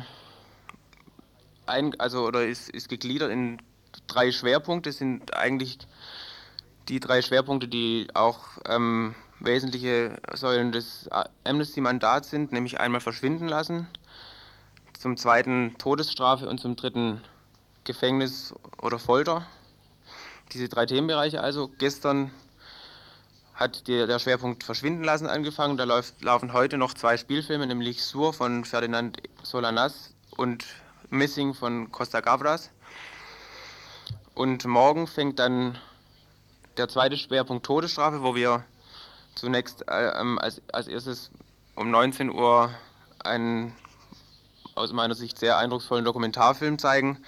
ein, also oder ist, ist gegliedert in drei Schwerpunkte. Das sind eigentlich die drei Schwerpunkte, die auch ähm, wesentliche Säulen des Amnesty-Mandats sind, nämlich einmal verschwinden lassen, zum zweiten Todesstrafe und zum dritten Gefängnis oder Folter. Diese drei Themenbereiche also. Gestern hat der Schwerpunkt Verschwinden lassen angefangen. Da läuft, laufen heute noch zwei Spielfilme, nämlich Sur von Ferdinand Solanas und Missing von Costa Gavras. Und morgen fängt dann der zweite Schwerpunkt Todesstrafe, wo wir zunächst äh, als, als erstes um 19 Uhr einen aus meiner Sicht sehr eindrucksvollen Dokumentarfilm zeigen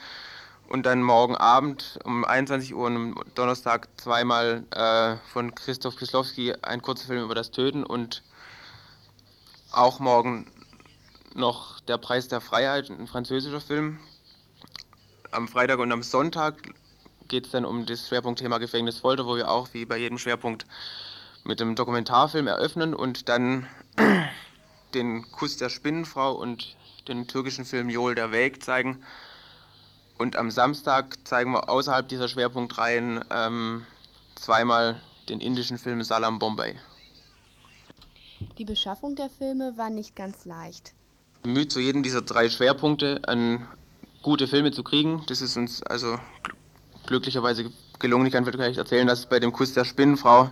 und dann morgen Abend um 21 Uhr am Donnerstag zweimal äh, von Christoph Kislowski ein kurzer Film über das Töten und auch morgen noch Der Preis der Freiheit, ein französischer Film. Am Freitag und am Sonntag geht es dann um das Schwerpunktthema Gefängnisfolter, wo wir auch wie bei jedem Schwerpunkt mit dem Dokumentarfilm eröffnen und dann den Kuss der Spinnenfrau und den türkischen Film Jol der Weg zeigen. Und am Samstag zeigen wir außerhalb dieser Schwerpunktreihen ähm, zweimal den indischen Film Salam Bombay. Die Beschaffung der Filme war nicht ganz leicht. Bemüht zu jedem dieser drei Schwerpunkte an gute Filme zu kriegen. Das ist uns also glücklicherweise gelungen. Ich kann vielleicht erzählen, dass bei dem Kuss der Spinnenfrau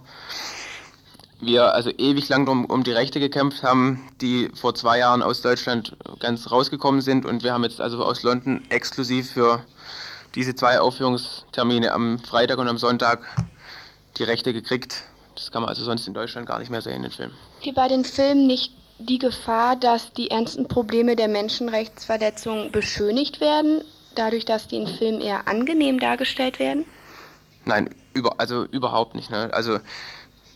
wir also ewig lang drum, um die Rechte gekämpft haben, die vor zwei Jahren aus Deutschland ganz rausgekommen sind und wir haben jetzt also aus London exklusiv für diese zwei Aufführungstermine am Freitag und am Sonntag die Rechte gekriegt. Das kann man also sonst in Deutschland gar nicht mehr sehen, den Film. Hier bei den Filmen nicht die Gefahr, dass die ernsten Probleme der Menschenrechtsverletzung beschönigt werden, dadurch, dass die in Filmen eher angenehm dargestellt werden? Nein, über, also überhaupt nicht. Ne? Also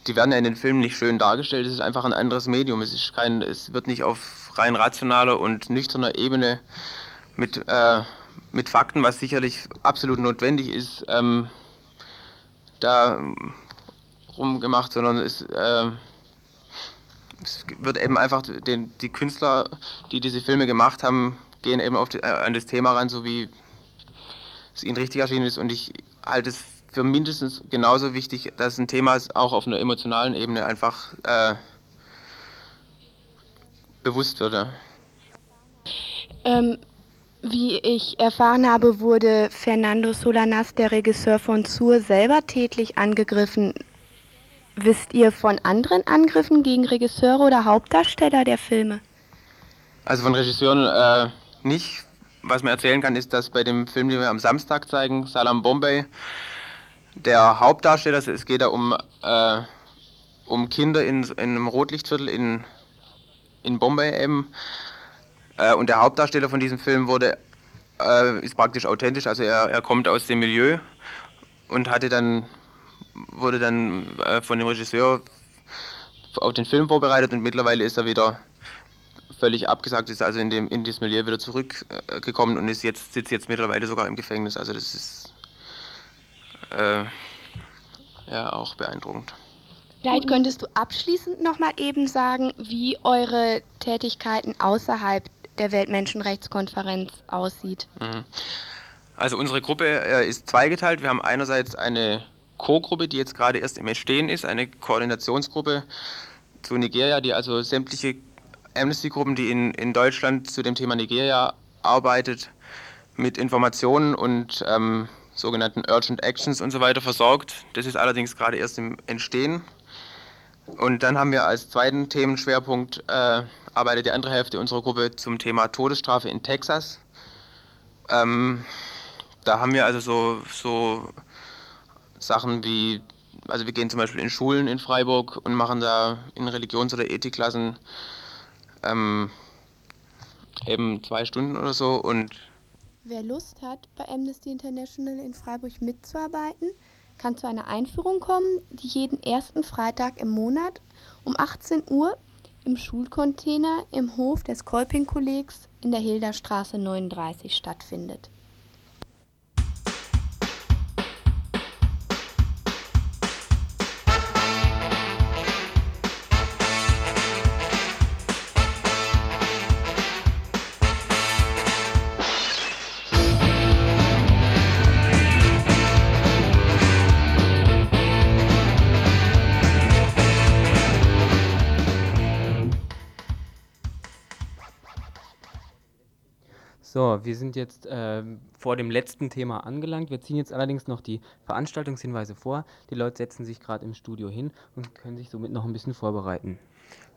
die werden ja in den Filmen nicht schön dargestellt, es ist einfach ein anderes Medium. Es, ist kein, es wird nicht auf rein rationaler und nüchterner Ebene mit, äh, mit Fakten, was sicherlich absolut notwendig ist, ähm, da rumgemacht, sondern es, äh, es wird eben einfach den, die Künstler, die diese Filme gemacht haben, gehen eben auf die, äh, an das Thema ran, so wie es ihnen richtig erschienen ist. Und ich halte es für mindestens genauso wichtig, dass ein Thema auch auf einer emotionalen Ebene einfach äh, bewusst wird. Ähm, wie ich erfahren habe, wurde Fernando Solanas, der Regisseur von Sur, selber tätlich angegriffen. Wisst ihr von anderen Angriffen gegen Regisseure oder Hauptdarsteller der Filme? Also von Regisseuren äh, nicht. Was man erzählen kann, ist, dass bei dem Film, den wir am Samstag zeigen, Salam Bombay, der Hauptdarsteller, es geht da um, äh, um Kinder in, in einem Rotlichtviertel in, in Bombay eben. Äh, und der Hauptdarsteller von diesem Film wurde, äh, ist praktisch authentisch, also er, er kommt aus dem Milieu und hatte dann, wurde dann äh, von dem Regisseur auf den Film vorbereitet und mittlerweile ist er wieder völlig abgesagt, ist also in, dem, in dieses Milieu wieder zurückgekommen und ist jetzt, sitzt jetzt mittlerweile sogar im Gefängnis. Also das ist äh, ja auch beeindruckend. Vielleicht könntest du abschließend nochmal eben sagen, wie eure Tätigkeiten außerhalb der Weltmenschenrechtskonferenz aussieht. Mhm. Also unsere Gruppe äh, ist zweigeteilt. Wir haben einerseits eine Co-Gruppe, die jetzt gerade erst im Entstehen ist, eine Koordinationsgruppe zu Nigeria, die also sämtliche Amnesty-Gruppen, die in, in Deutschland zu dem Thema Nigeria arbeitet, mit Informationen und ähm, sogenannten Urgent Actions und so weiter versorgt. Das ist allerdings gerade erst im Entstehen. Und dann haben wir als zweiten Themenschwerpunkt äh, arbeitet die andere Hälfte unserer Gruppe zum Thema Todesstrafe in Texas. Ähm, da haben wir also so, so Sachen wie, also wir gehen zum Beispiel in Schulen in Freiburg und machen da in Religions- oder Ethikklassen ähm, eben zwei Stunden oder so und Wer Lust hat, bei Amnesty International in Freiburg mitzuarbeiten, kann zu einer Einführung kommen, die jeden ersten Freitag im Monat um 18 Uhr im Schulcontainer im Hof des Kolping-Kollegs in der Hilderstraße 39 stattfindet. So, wir sind jetzt ähm, vor dem letzten Thema angelangt. Wir ziehen jetzt allerdings noch die Veranstaltungshinweise vor. Die Leute setzen sich gerade im Studio hin und können sich somit noch ein bisschen vorbereiten.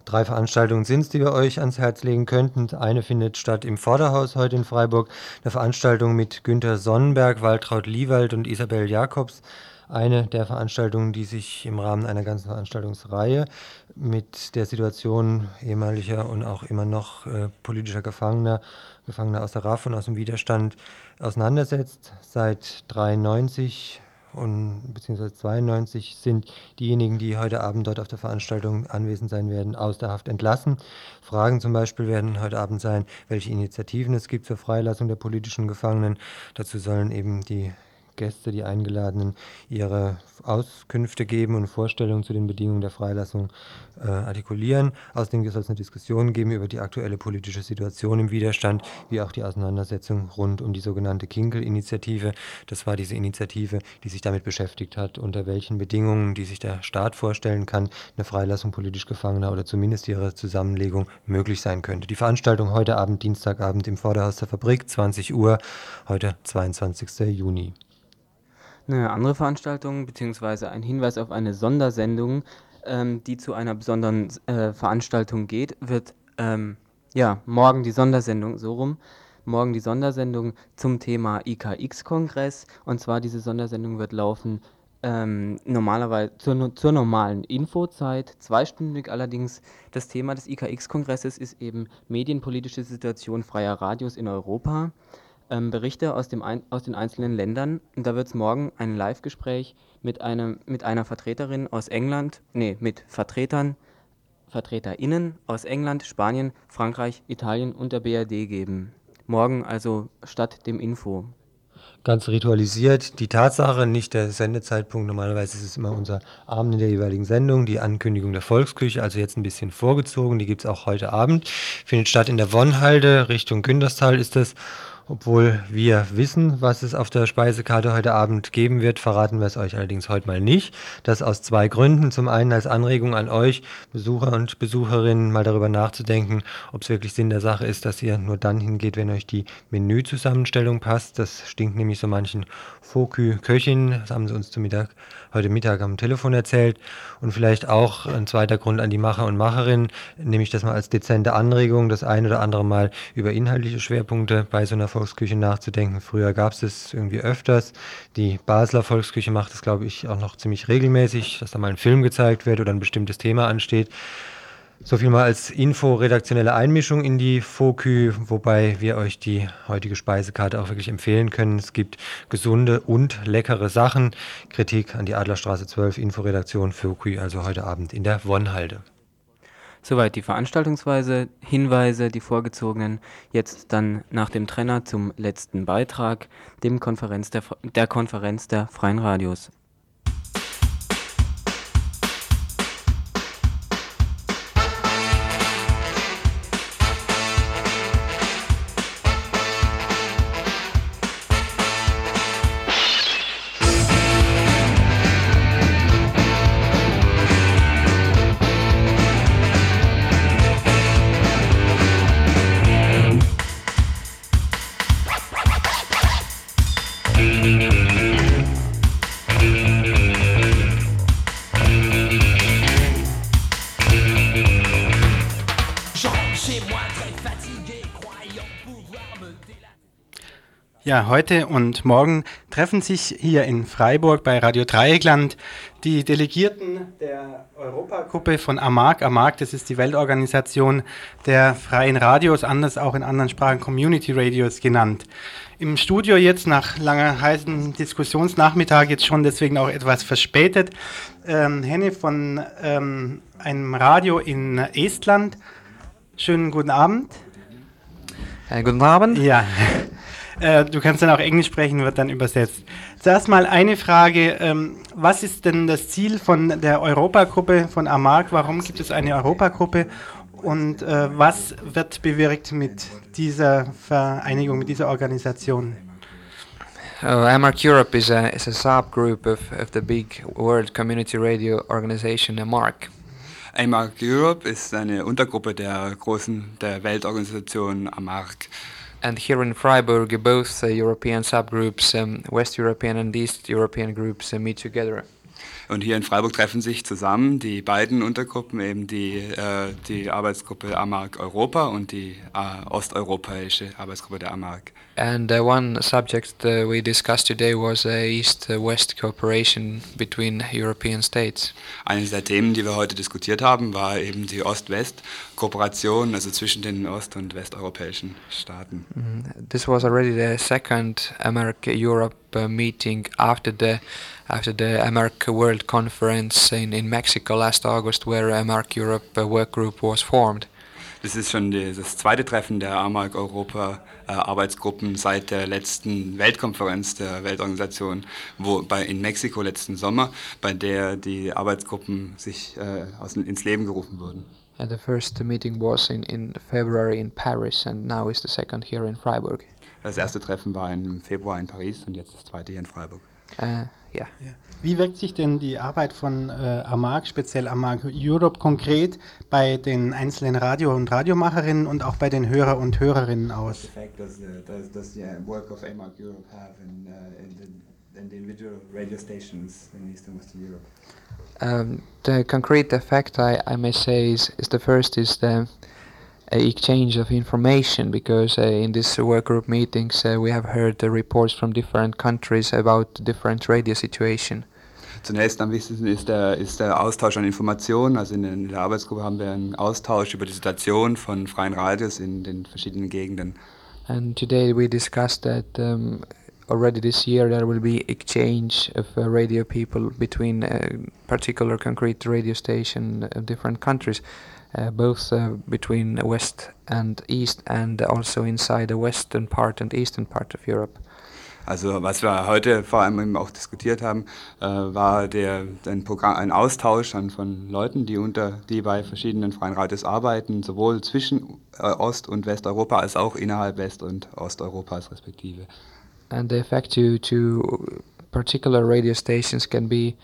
Drei Veranstaltungen sind es, die wir euch ans Herz legen könnten. Eine findet statt im Vorderhaus heute in Freiburg. Eine Veranstaltung mit Günter Sonnenberg, Waltraud Liewald und Isabel Jakobs. Eine der Veranstaltungen, die sich im Rahmen einer ganzen Veranstaltungsreihe mit der Situation ehemaliger und auch immer noch äh, politischer Gefangener, Gefangener aus der RAF und aus dem Widerstand auseinandersetzt. Seit 93 und beziehungsweise 92 sind diejenigen, die heute Abend dort auf der Veranstaltung anwesend sein werden, aus der Haft entlassen. Fragen zum Beispiel werden heute Abend sein, welche Initiativen es gibt zur Freilassung der politischen Gefangenen. Dazu sollen eben die Gäste, die Eingeladenen, ihre Auskünfte geben und Vorstellungen zu den Bedingungen der Freilassung äh, artikulieren. Außerdem soll es eine Diskussion geben über die aktuelle politische Situation im Widerstand, wie auch die Auseinandersetzung rund um die sogenannte Kinkel-Initiative. Das war diese Initiative, die sich damit beschäftigt hat, unter welchen Bedingungen, die sich der Staat vorstellen kann, eine Freilassung politisch Gefangener oder zumindest ihre Zusammenlegung möglich sein könnte. Die Veranstaltung heute Abend, Dienstagabend im Vorderhaus der Fabrik, 20 Uhr, heute 22. Juni. Eine andere Veranstaltung beziehungsweise ein Hinweis auf eine Sondersendung, ähm, die zu einer besonderen äh, Veranstaltung geht, wird ähm, ja morgen die Sondersendung so rum. Morgen die Sondersendung zum Thema IKX-Kongress. Und zwar diese Sondersendung wird laufen ähm, normalerweise zur, zur normalen Infozeit, zweistündig allerdings. Das Thema des IKX-Kongresses ist eben medienpolitische Situation freier Radios in Europa ähm, Berichte aus, dem ein, aus den einzelnen Ländern. Und da wird es morgen ein Live-Gespräch mit, mit einer Vertreterin aus England, nee, mit Vertretern, VertreterInnen aus England, Spanien, Frankreich, Italien und der BRD geben. Morgen also statt dem Info. Ganz ritualisiert die Tatsache, nicht der Sendezeitpunkt. Normalerweise ist es immer unser Abend in der jeweiligen Sendung, die Ankündigung der Volksküche, also jetzt ein bisschen vorgezogen. Die gibt es auch heute Abend. Findet statt in der Wonnhalde, Richtung Günterstal ist das. Obwohl wir wissen, was es auf der Speisekarte heute Abend geben wird, verraten wir es euch allerdings heute mal nicht. Das aus zwei Gründen. Zum einen als Anregung an euch, Besucher und Besucherinnen, mal darüber nachzudenken, ob es wirklich Sinn der Sache ist, dass ihr nur dann hingeht, wenn euch die Menüzusammenstellung passt. Das stinkt nämlich so manchen Fokü-Köchinnen. Das haben sie uns zum Mittag, heute Mittag am Telefon erzählt. Und vielleicht auch ein zweiter Grund an die Macher und Macherinnen, nämlich das mal als dezente Anregung, das ein oder andere Mal über inhaltliche Schwerpunkte bei so einer Volksküche nachzudenken. Früher gab es es irgendwie öfters. Die Basler Volksküche macht es, glaube ich, auch noch ziemlich regelmäßig, dass da mal ein Film gezeigt wird oder ein bestimmtes Thema ansteht. So viel mal als Info, redaktionelle Einmischung in die Fokü, wobei wir euch die heutige Speisekarte auch wirklich empfehlen können. Es gibt gesunde und leckere Sachen. Kritik an die Adlerstraße 12, Inforedaktion Fokü, also heute Abend in der Wonnhalde. Soweit die Veranstaltungsweise, Hinweise, die vorgezogenen. Jetzt dann nach dem Trenner zum letzten Beitrag, dem Konferenz der, der Konferenz der Freien Radios. Ja, heute und morgen treffen sich hier in Freiburg bei Radio Dreieckland die Delegierten der Europagruppe von AMAG. AMAG, das ist die Weltorganisation der freien Radios, anders auch in anderen Sprachen Community Radios genannt. Im Studio jetzt nach langer heißen Diskussionsnachmittag, jetzt schon deswegen auch etwas verspätet, ähm, Henne von ähm, einem Radio in Estland. Schönen guten Abend. Äh, guten Abend. Ja. Äh, du kannst dann auch Englisch sprechen, wird dann übersetzt. Zuerst mal eine Frage. Ähm, was ist denn das Ziel von der Europagruppe von AMAG? Warum gibt es eine Europagruppe? Und äh, was wird bewirkt mit dieser Vereinigung, mit dieser Organisation? Uh, AMARC Europe is a, is a subgroup of, of the big World Community Radio Organization, AMARC. AMARC Europe ist eine Untergruppe der großen der Weltorganisation AMARC. And here in Freiburg, both uh, European subgroups, um, West European and East European groups, uh, meet together. Und hier in Freiburg treffen sich zusammen die beiden Untergruppen, eben die, äh, die Arbeitsgruppe AMAG Europa und die äh, osteuropäische Arbeitsgruppe der AMAG. And uh, one subject uh, we discussed today was uh, East-West cooperation between European states. Eines der Themen, die wir heute diskutiert haben, war eben die Ost-West-Kooperation, also zwischen den ost- und westeuropäischen Staaten. Mm, This was already the second America-Europe uh, meeting after the after the America World Conference in, in Mexico last August, where America Europe uh, work group was formed. Das ist schon die, das zweite Treffen der AMAG Europa äh, Arbeitsgruppen seit der letzten Weltkonferenz der Weltorganisation wo bei, in Mexiko letzten Sommer, bei der die Arbeitsgruppen sich äh, aus, ins Leben gerufen wurden. And the first meeting was in, in February in Paris, and now is the second here in Freiburg. Das erste Treffen war im Februar in Paris und jetzt das zweite hier in Freiburg. Uh, yeah. Wie wirkt sich denn die Arbeit von äh, AMAG, speziell AMAG Europe, konkret bei den einzelnen Radio- und Radiomacherinnen und auch bei den Hörer und Hörerinnen aus? effect does the, does, does the work of AMAG Europe have in, uh, in, the, in the individual radio stations in Eastern Western Europe? Um, the concrete effect, I, I may say, is, is the first is the uh, exchange of information because uh, in these work group meetings uh, we have heard the reports from different countries about different radio situation. Zunächst am wichtigsten ist der, ist der Austausch an Informationen. Also in, in der Arbeitsgruppe haben wir einen Austausch über die Situation von freien Radios in den verschiedenen Gegenden. And today we discussed that um, already this year there will be exchange of uh, radio people between uh, particular concrete radio station of different countries, uh, both uh, between West and East and also inside the western part and eastern part of Europe. Also was wir heute vor allem eben auch diskutiert haben, äh, war der, ein, Programm, ein Austausch an, von Leuten, die, unter, die bei verschiedenen freien Radios arbeiten, sowohl zwischen äh, Ost- und Westeuropa als auch innerhalb West- und Osteuropas respektive. And the effect to, to particular radio stations can be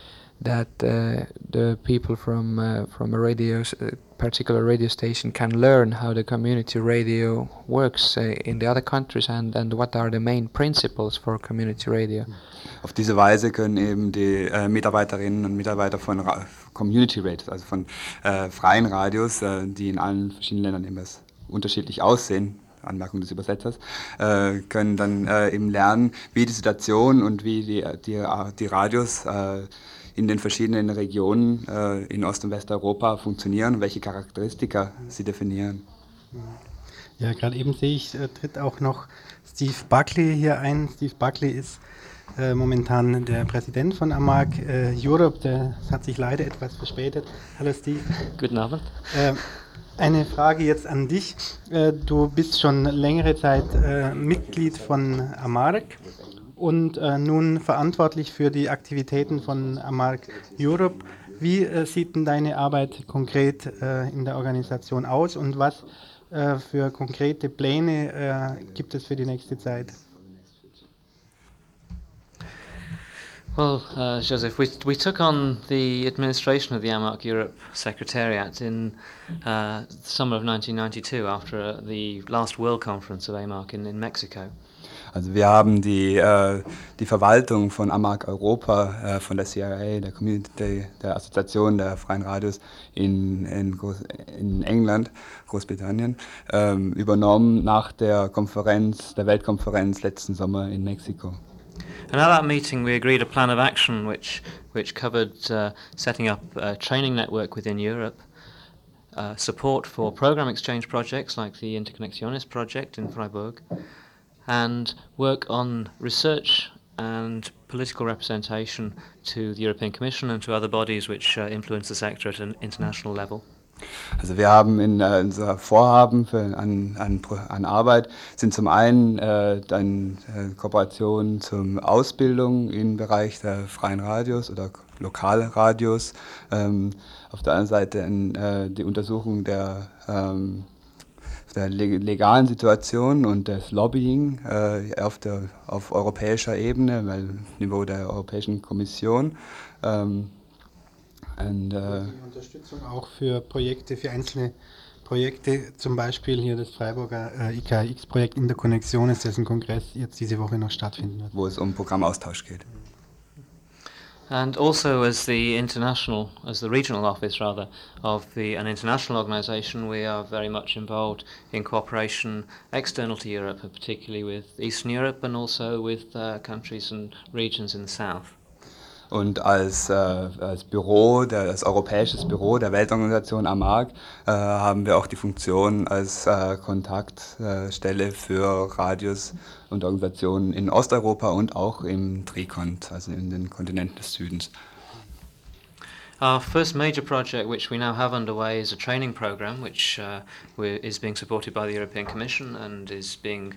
that uh, the people from uh, from a radio uh, particular radio station can learn how the community radio works uh, in the other countries and, and what are the main principles for community radio. Auf diese Weise können eben die äh, Mitarbeiterinnen und Mitarbeiter von Ra Community Radios, also von äh, freien Radios, äh, die in allen verschiedenen Ländern immer unterschiedlich aussehen, Anmerkung des Übersetzers, äh, können dann äh, eben lernen, wie die Situation und wie die, die, die Radios äh, in den verschiedenen Regionen äh, in Ost- und Westeuropa funktionieren und welche Charakteristika sie definieren. Ja, gerade eben sehe ich, äh, tritt auch noch Steve Buckley hier ein. Steve Buckley ist äh, momentan der Präsident von AMAG äh, Europe. Der hat sich leider etwas verspätet. Hallo Steve. Guten Abend. Äh, eine Frage jetzt an dich. Äh, du bist schon längere Zeit äh, Mitglied von AMARC und äh, nun verantwortlich für die Aktivitäten von AMARC Europe. Wie äh, sieht denn deine Arbeit konkret äh, in der Organisation aus und was äh, für konkrete Pläne äh, gibt es für die nächste Zeit? Well, uh, Joseph, we, we took on the administration of the AMAC Europe Secretariat in uh, summer of 1992 after the last World Conference of AMAC in, in Mexico. Also wir haben die, äh, die Verwaltung von AMAG Europa, äh, von der CIA, der Community, der Assoziation der Freien Radios in, in, Groß, in England, Großbritannien, ähm, übernommen nach der Konferenz, der Weltkonferenz letzten Sommer in Mexiko. And at that meeting, we agreed a plan of action which, which covered uh, setting up a training network within Europe, uh, support for program exchange projects like the Interconnecciones project in Freiburg, and work on research and political representation to the European Commission and to other bodies which uh, influence the sector at an international level. Also wir haben in äh, unser Vorhaben für, an, an, an Arbeit sind zum einen äh, dann äh, Kooperationen zur Ausbildung im Bereich der freien Radios oder Lokalradios. Ähm, auf der anderen Seite äh, die Untersuchung der, ähm, der legalen Situation und des Lobbying äh, auf, der, auf europäischer Ebene, weil Niveau der Europäischen Kommission. Ähm, And, uh, die Unterstützung auch für Projekte, für einzelne Projekte, zum Beispiel hier das Freiburger äh, IKX-Projekt Interkonnexion ist dessen Kongress jetzt diese Woche noch stattfinden wird. Wo es um Programmaustausch geht. And also as the international, as the regional office rather, of the, an international organisation, we are very much involved in cooperation external to Europe, particularly with Eastern Europe and also with uh, countries and regions in the south. Und als, äh, als Büro, der, als europäisches Büro der Weltorganisation AMAG äh, haben wir auch die Funktion als äh, Kontaktstelle für Radios und Organisationen in Osteuropa und auch im Trikont, also in den Kontinenten des Südens. Our first major project, which we now have underway, is a training program which uh, is being supported by the European Commission and is being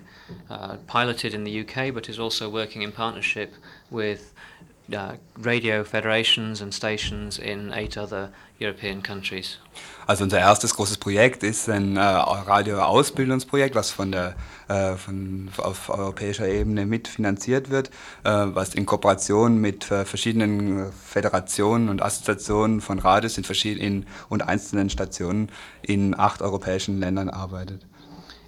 uh, piloted in the UK, but is also working in partnership with uh, radio federations and stations in eight other European countries. Also unser erstes großes Projekt ist ein äh, Radio-Ausbildungsprojekt, was von der äh, von, auf europäischer Ebene mitfinanziert wird, äh, was in Kooperation mit äh, verschiedenen Föderationen und Assoziationen von Radios in verschiedenen und einzelnen Stationen in acht europäischen Ländern arbeitet.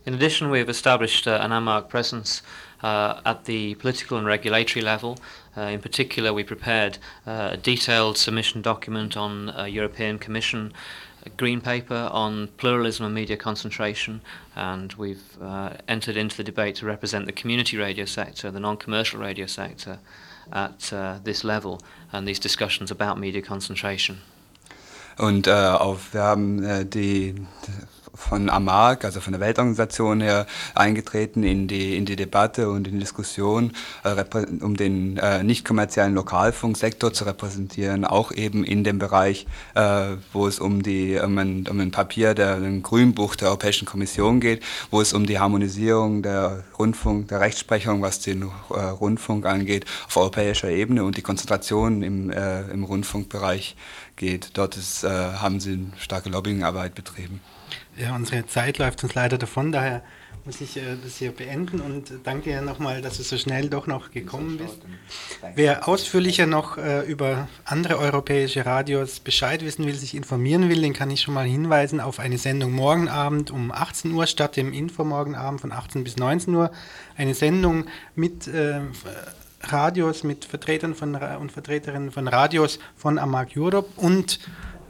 In addition, we have established uh, an AMAG presence uh, at the political and regulatory level. Uh, in particular, we prepared uh, a detailed submission document on a European Commission a green paper on pluralism and media concentration, and we've uh, entered into the debate to represent the community radio sector, the non-commercial radio sector, at uh, this level, and these discussions about media concentration. Und äh, auf, wir von AMAG, also von der Weltorganisation her, eingetreten in die, in die Debatte und in die Diskussion, äh, um den äh, nicht kommerziellen Lokalfunksektor zu repräsentieren, auch eben in dem Bereich, äh, wo es um, die, um, ein, um ein Papier, der, ein Grünbuch der Europäischen Kommission geht, wo es um die Harmonisierung der Rundfunk, der Rechtsprechung, was den äh, Rundfunk angeht, auf europäischer Ebene und die Konzentration im, äh, im Rundfunkbereich geht. Dort ist, äh, haben sie starke Lobbyingarbeit betrieben. Ja, unsere Zeit läuft uns leider davon, daher muss ich äh, das hier beenden und danke nochmal, dass du so schnell doch noch gekommen bist. Wer ausführlicher noch äh, über andere europäische Radios Bescheid wissen will, sich informieren will, den kann ich schon mal hinweisen auf eine Sendung morgen Abend um 18 Uhr statt dem Info morgen Abend von 18 bis 19 Uhr. Eine Sendung mit äh, Radios, mit Vertretern von, und Vertreterinnen von Radios von Amag Europe und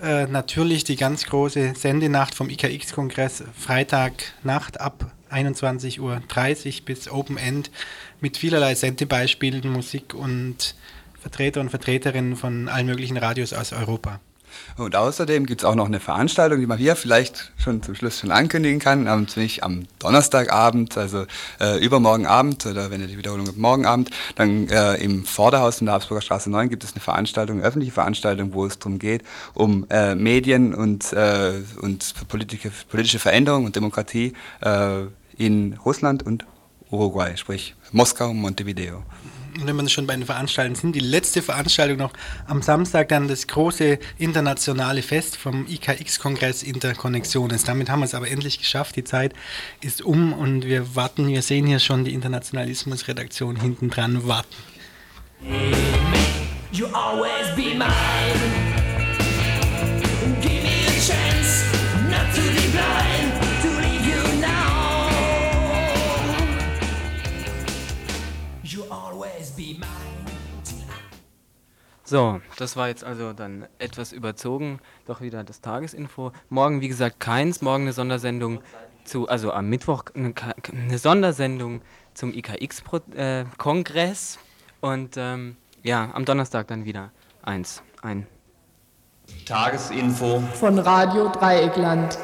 äh, natürlich die ganz große Sendenacht vom IKX-Kongress, Freitagnacht ab 21.30 Uhr bis Open End mit vielerlei Sendebeispielen, Musik und Vertreter und Vertreterinnen von allen möglichen Radios aus Europa. Und außerdem gibt es auch noch eine Veranstaltung, die man hier vielleicht schon zum Schluss schon ankündigen kann, nämlich am Donnerstagabend, also äh, übermorgen Abend oder wenn ihr die Wiederholung habt, morgen Abend, dann äh, im Vorderhaus in der Habsburger Straße 9 gibt es eine Veranstaltung, eine öffentliche Veranstaltung, wo es darum geht, um äh, Medien und, äh, und politische, politische Veränderung und Demokratie äh, in Russland und Uruguay, sprich Moskau und Montevideo wenn wir schon bei den Veranstaltungen sind, die letzte Veranstaltung noch am Samstag dann das große internationale Fest vom IKX-Kongress Interkonnexiones. Damit haben wir es aber endlich geschafft. Die Zeit ist um und wir warten, wir sehen hier schon die Internationalismus-Redaktion hinten dran warten. You always be mine. So, das war jetzt also dann etwas überzogen, doch wieder das Tagesinfo. Morgen, wie gesagt, keins. Morgen eine Sondersendung zu, also am Mittwoch eine, eine Sondersendung zum IKX-Kongress. Äh, und ähm, ja, am Donnerstag dann wieder eins. Ein. Tagesinfo von Radio Dreieckland.